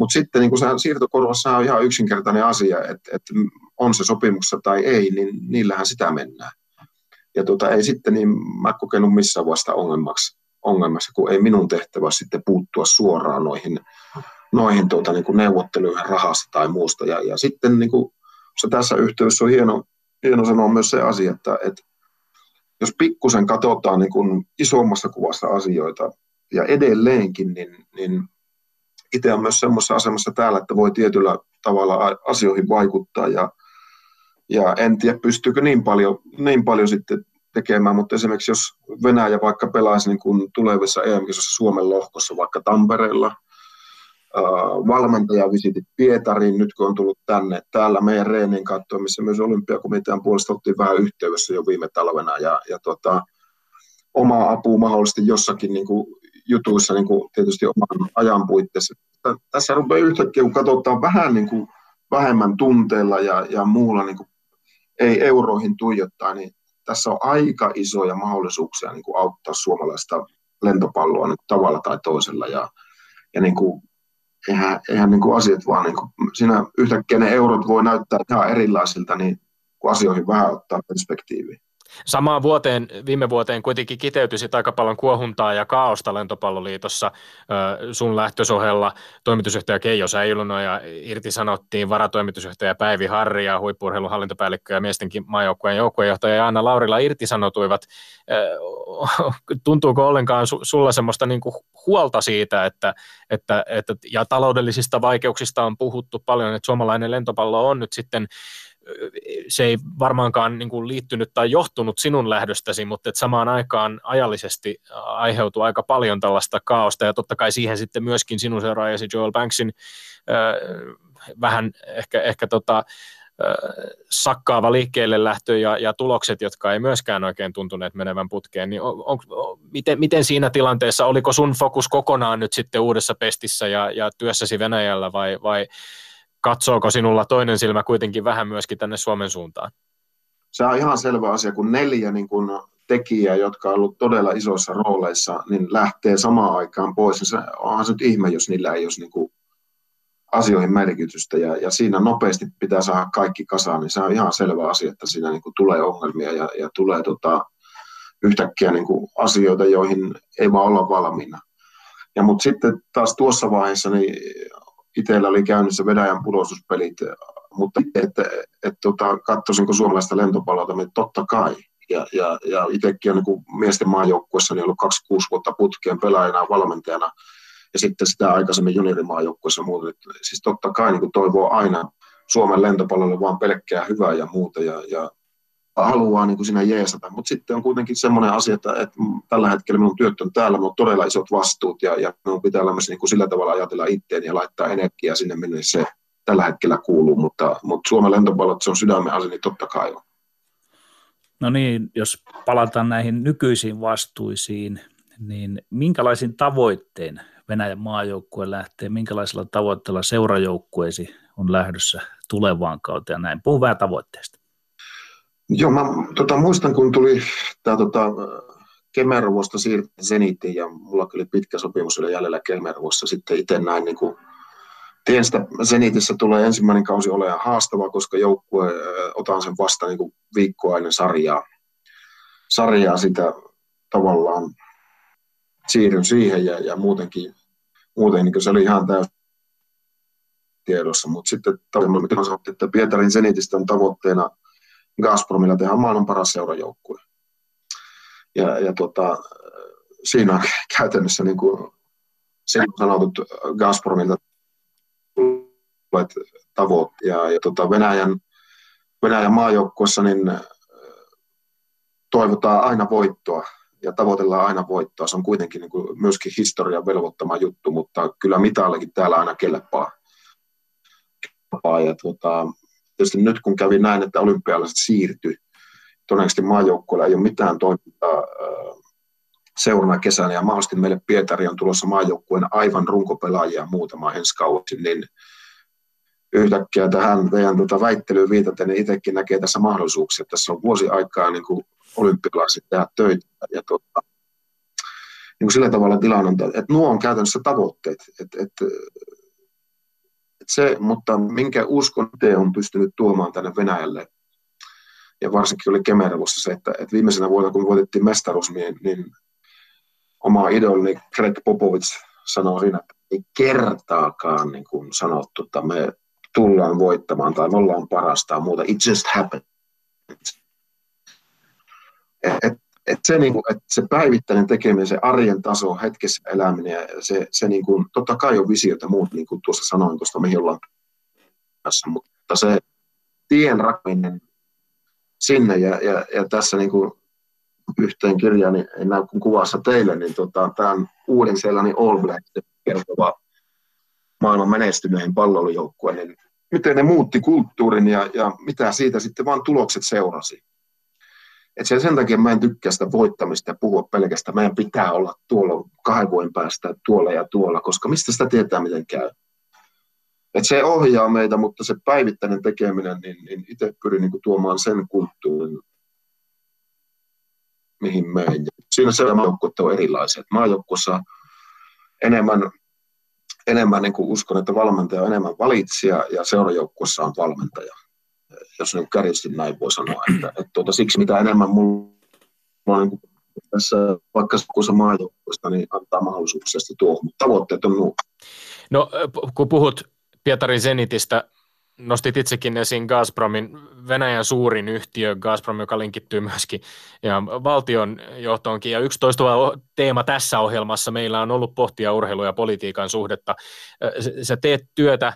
Speaker 4: Mutta sitten niin kun siirtokorvassa on ihan yksinkertainen asia, että, että on se sopimuksessa tai ei, niin niillähän sitä mennään. Ja tota, ei sitten niin mä kokenut missään vasta ongelmaksi, ongelmassa, kun ei minun tehtävä sitten puuttua suoraan noihin, noihin tuota, niin neuvotteluihin rahasta tai muusta. Ja, ja sitten niin kuin, se tässä yhteydessä on hieno, hieno sanoa myös se asia, että, että jos pikkusen katsotaan niin kuin isommassa kuvassa asioita, ja edelleenkin, niin, niin itse on myös semmoisessa asemassa täällä, että voi tietyllä tavalla asioihin vaikuttaa ja, ja en tiedä pystyykö niin paljon, niin paljon sitten tekemään, mutta esimerkiksi jos Venäjä vaikka pelaisi niin kuin tulevissa em Suomen lohkossa vaikka Tampereella, valmentajavisitit Pietariin, nyt kun on tullut tänne. Täällä meidän reenin katsoa, missä myös olympiakomitean puolesta oltiin vähän yhteydessä jo viime talvena. Ja, ja tota, omaa apua mahdollisesti jossakin niin kuin jutuissa niin kuin tietysti oman ajan puitteissa. Tässä rupeaa yhtäkkiä, kun katsotaan vähän niin kuin vähemmän tunteella ja, ja muulla niin kuin ei euroihin tuijottaa, niin tässä on aika isoja mahdollisuuksia niin kuin auttaa suomalaista lentopalloa niin tavalla tai toisella. Ja, ja niin kuin, eihän, eihän niin kuin asiat vaan, niin kuin, siinä yhtäkkiä ne eurot voi näyttää ihan erilaisilta, niin kun asioihin vähän ottaa perspektiiviä.
Speaker 2: Samaan vuoteen, viime vuoteen kuitenkin kiteytyi aika paljon kuohuntaa ja kaaosta lentopalloliitossa sun lähtösohella. Toimitusjohtaja Keijo Säilyno ja irtisanottiin varatoimitusjohtaja Päivi Harri ja huippurheilun hallintopäällikkö ja miestenkin maajoukkueen joukkueenjohtaja Anna Laurila irtisanotuivat. Tuntuuko ollenkaan sulla semmoista niin kuin huolta siitä, että, että, että, ja taloudellisista vaikeuksista on puhuttu paljon, että suomalainen lentopallo on nyt sitten se ei varmaankaan niin kuin liittynyt tai johtunut sinun lähdöstäsi, mutta että samaan aikaan ajallisesti aiheutuu aika paljon tällaista kaaosta. Ja totta kai siihen sitten myöskin sinun seuraajasi Joel Banksin äh, vähän ehkä, ehkä tota, sakkaava liikkeelle lähtö ja, ja tulokset, jotka ei myöskään oikein tuntuneet menevän putkeen, niin on, on, miten, miten siinä tilanteessa, oliko sun fokus kokonaan nyt sitten uudessa pestissä ja, ja työssäsi Venäjällä vai, vai katsooko sinulla toinen silmä kuitenkin vähän myöskin tänne Suomen suuntaan?
Speaker 4: Se on ihan selvä asia, kun neljä niin kun tekijää, jotka on ollut todella isoissa rooleissa, niin lähtee samaan aikaan pois. Se, onhan se nyt ihme, jos niillä ei olisi niin kuin asioihin merkitystä ja, ja siinä nopeasti pitää saada kaikki kasaan, niin se on ihan selvä asia, että siinä niin kuin tulee ongelmia ja, ja tulee tota, yhtäkkiä niin kuin asioita, joihin ei vaan olla valmiina. Ja mutta sitten taas tuossa vaiheessa niin itsellä oli käynnissä Venäjän pudostuspelit, mutta että, että, että tota, katsoisinko suomalaista lentopalloa, niin totta kai. Ja, ja, ja itsekin on niin miesten maajoukkuessa niin ollut 26 vuotta putkeen pelaajana valmentajana ja sitten sitä aikaisemmin juniorimaajoukkuessa muuta. Siis totta kai niin toivoo aina Suomen lentopallolle vaan pelkkää hyvää ja muuta ja, ja haluaa niin kuin siinä jeesata, mutta sitten on kuitenkin semmoinen asia, että, että tällä hetkellä minun työt on täällä, mutta todella isot vastuut ja, ja minun pitää olla myös niin kuin sillä tavalla ajatella itseäni ja laittaa energiaa sinne, minne se tällä hetkellä kuuluu, mutta, mutta Suomen lentopallot, se on sydämen asia, niin totta kai on.
Speaker 3: No niin, jos palataan näihin nykyisiin vastuisiin, niin minkälaisin tavoitteen Venäjän maajoukkue lähtee, minkälaisella tavoitteella seurajoukkueesi on lähdössä tulevaan kauteen ja näin. Puhu vähän tavoitteesta.
Speaker 4: Joo, mä tota, muistan, kun tuli tämä tota, Kemerovosta siirtyi Zenitiin ja mulla oli pitkä sopimus oli jäljellä Kemerovossa. Sitten itse näin niin kuin, tien sitä Zenitissä tulee ensimmäinen kausi olemaan haastava, koska joukkue otan sen vasta niin kuin viikkoa ennen sarjaa. Sarjaa sitä tavallaan siirryn siihen ja, ja muutenkin, muuten niin se oli ihan täysin tiedossa, mutta sitten tavallaan että Pietarin Zenitistä on tavoitteena Gazpromilla tehdään maailman paras seurajoukkue. Ja, ja tota, siinä on käytännössä niin kuin silloin sanotut Gazpromilta tavoit. Ja, ja tota Venäjän, Venäjän maajoukkuessa niin toivotaan aina voittoa ja tavoitellaan aina voittoa. Se on kuitenkin niin kuin myöskin historian velvoittama juttu, mutta kyllä mitallekin täällä aina kelpaa. Ja tota, tietysti nyt kun kävi näin, että olympialaiset siirtyi, todennäköisesti maajoukkueella ei ole mitään toimintaa seuraavana kesänä ja mahdollisesti meille Pietari on tulossa maajoukkueen aivan runkopelaajia muutama ensi kausi, niin yhtäkkiä tähän teidän tuota väittelyyn viitaten, niin itsekin näkee tässä mahdollisuuksia. Tässä on vuosi aikaa niin kuin olympialaiset tehdä töitä ja tuota, niin kuin sillä tavalla tilanne on, että nuo on käytännössä tavoitteet. Että, että se, mutta minkä uskon te on pystynyt tuomaan tänne Venäjälle, ja varsinkin oli Kemerovossa se, että, että viimeisenä vuonna, kun voitettiin mestaruus, niin, niin oma idolini Greg Popovich sanoi siinä, että ei kertaakaan niin kuin sanottu, että me tullaan voittamaan tai me ollaan parasta ja muuta. It just happened. Et, et, et se, niin kuin, että se päivittäinen tekeminen, se arjen taso, hetkessä eläminen, ja se, se niin kuin, totta kai on visiota muut, niin kuin tuossa sanoin tuosta, mihin ollaan tässä, mutta se tien rakentaminen sinne, ja, ja, ja tässä niin kuin yhteen kirjaan, niin en näy kuin kuvassa teille, niin tota, tämä on uuden sellainen All Black kertova maailman menestyneen palloilujoukkueen, niin miten ne muutti kulttuurin ja, ja mitä siitä sitten vaan tulokset seurasi. Et sen, sen takia mä en tykkää sitä voittamista ja puhua pelkästään. Meidän pitää olla tuolla kahden vuoden päästä tuolla ja tuolla, koska mistä sitä tietää, miten käy. Et se ohjaa meitä, mutta se päivittäinen tekeminen, niin, niin itse pyrin niin tuomaan sen kulttuurin, mihin menen. Siinä se maajoukkuet on erilaiset. Maajoukkuessa enemmän, enemmän niin kuin uskon, että valmentaja on enemmän valitsija ja seurajoukkuessa on valmentaja. Jos niin kärjisti näin voi sanoa. Että, että tuota, siksi mitä enemmän mulla on niin tässä vaikka kun maajoukkueesta, niin antaa mahdollisuuksia tuohon, mutta tavoitteet on nuo.
Speaker 2: No kun puhut Pietari Zenitistä, nostit itsekin esiin Gazpromin, Venäjän suurin yhtiö Gazprom, joka linkittyy myöskin ja valtion johtoonkin. Ja yksi toistuva teema tässä ohjelmassa meillä on ollut pohtia urheilu- ja politiikan suhdetta. Sä teet työtä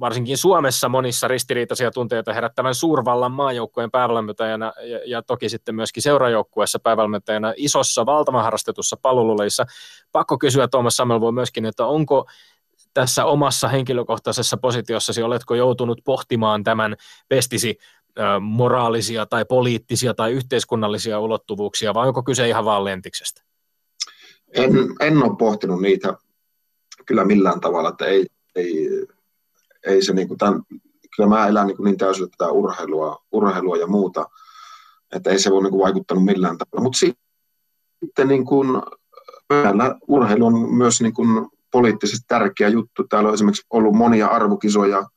Speaker 2: varsinkin Suomessa monissa ristiriitaisia tunteita herättävän suurvallan maajoukkueen päävalmentajana ja, ja toki sitten myöskin seurajoukkueessa päävalmentajana isossa valtavan harrastetussa palveluleissa. Pakko kysyä Tuomas voi myöskin, että onko tässä omassa henkilökohtaisessa positiossasi, oletko joutunut pohtimaan tämän pestisi moraalisia tai poliittisia tai yhteiskunnallisia ulottuvuuksia, vai onko kyse ihan vaan lentiksestä?
Speaker 4: En, en ole pohtinut niitä kyllä millään tavalla, että ei, ei, ei se niin kuin tämän, kyllä mä elän niin, niin täysin tätä urheilua, urheilua ja muuta, että ei se voi niin kuin vaikuttanut millään tavalla, mutta sitten niin kuin, urheilu on myös niin kuin poliittisesti tärkeä juttu. Täällä on esimerkiksi ollut monia arvokisoja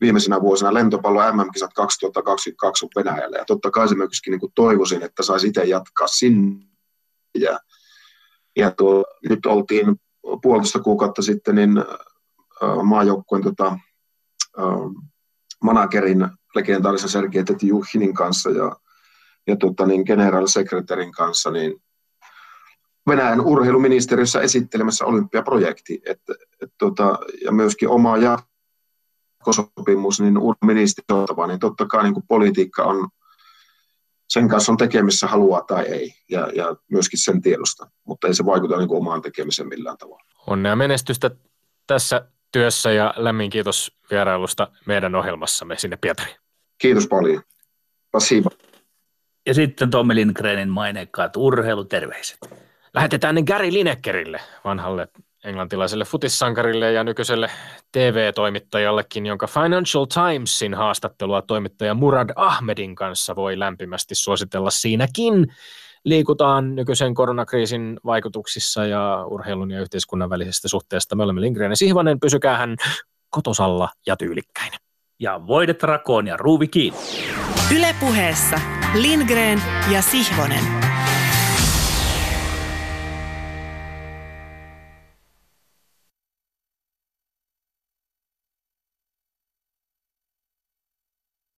Speaker 4: viimeisenä vuosina. Lentopallo MM-kisat 2022 on Venäjällä. Ja totta kai se myöskin niin toivoisin, että saisi itse jatkaa sinne. Ja, ja tuo, nyt oltiin puolitoista kuukautta sitten niin maajoukkueen tota, managerin legendaarisen Sergei Tetjuhinin kanssa ja, ja tota, niin general secretarin kanssa, niin Venäjän urheiluministeriössä esittelemässä olympiaprojekti, et, et, tota, ja myöskin oma jatkosopimus, niin urheiluministeriötä, niin totta kai niin kuin politiikka on, sen kanssa on tekemissä haluaa tai ei, ja, ja myöskin sen tiedosta, mutta ei se vaikuta niin kuin omaan tekemiseen millään tavalla.
Speaker 2: Onnea menestystä tässä työssä ja lämmin kiitos vierailusta meidän ohjelmassamme sinne Pietariin.
Speaker 4: Kiitos paljon. Spasiba.
Speaker 3: Ja sitten Tommi Lindgrenin maineikkaat urheiluterveiset.
Speaker 2: Lähetetään ne Gary Linekerille, vanhalle englantilaiselle futissankarille ja nykyiselle TV-toimittajallekin, jonka Financial Timesin haastattelua toimittaja Murad Ahmedin kanssa voi lämpimästi suositella siinäkin. Liikutaan nykyisen koronakriisin vaikutuksissa ja urheilun ja yhteiskunnan välisestä suhteesta. Me olemme Lindgren ja Sihvonen, pysykää hän kotosalla ja tyylikkäin.
Speaker 3: Ja voidet rakoon ja ruuvi kiinni.
Speaker 1: Ylepuheessa Lindgren ja Sihvonen.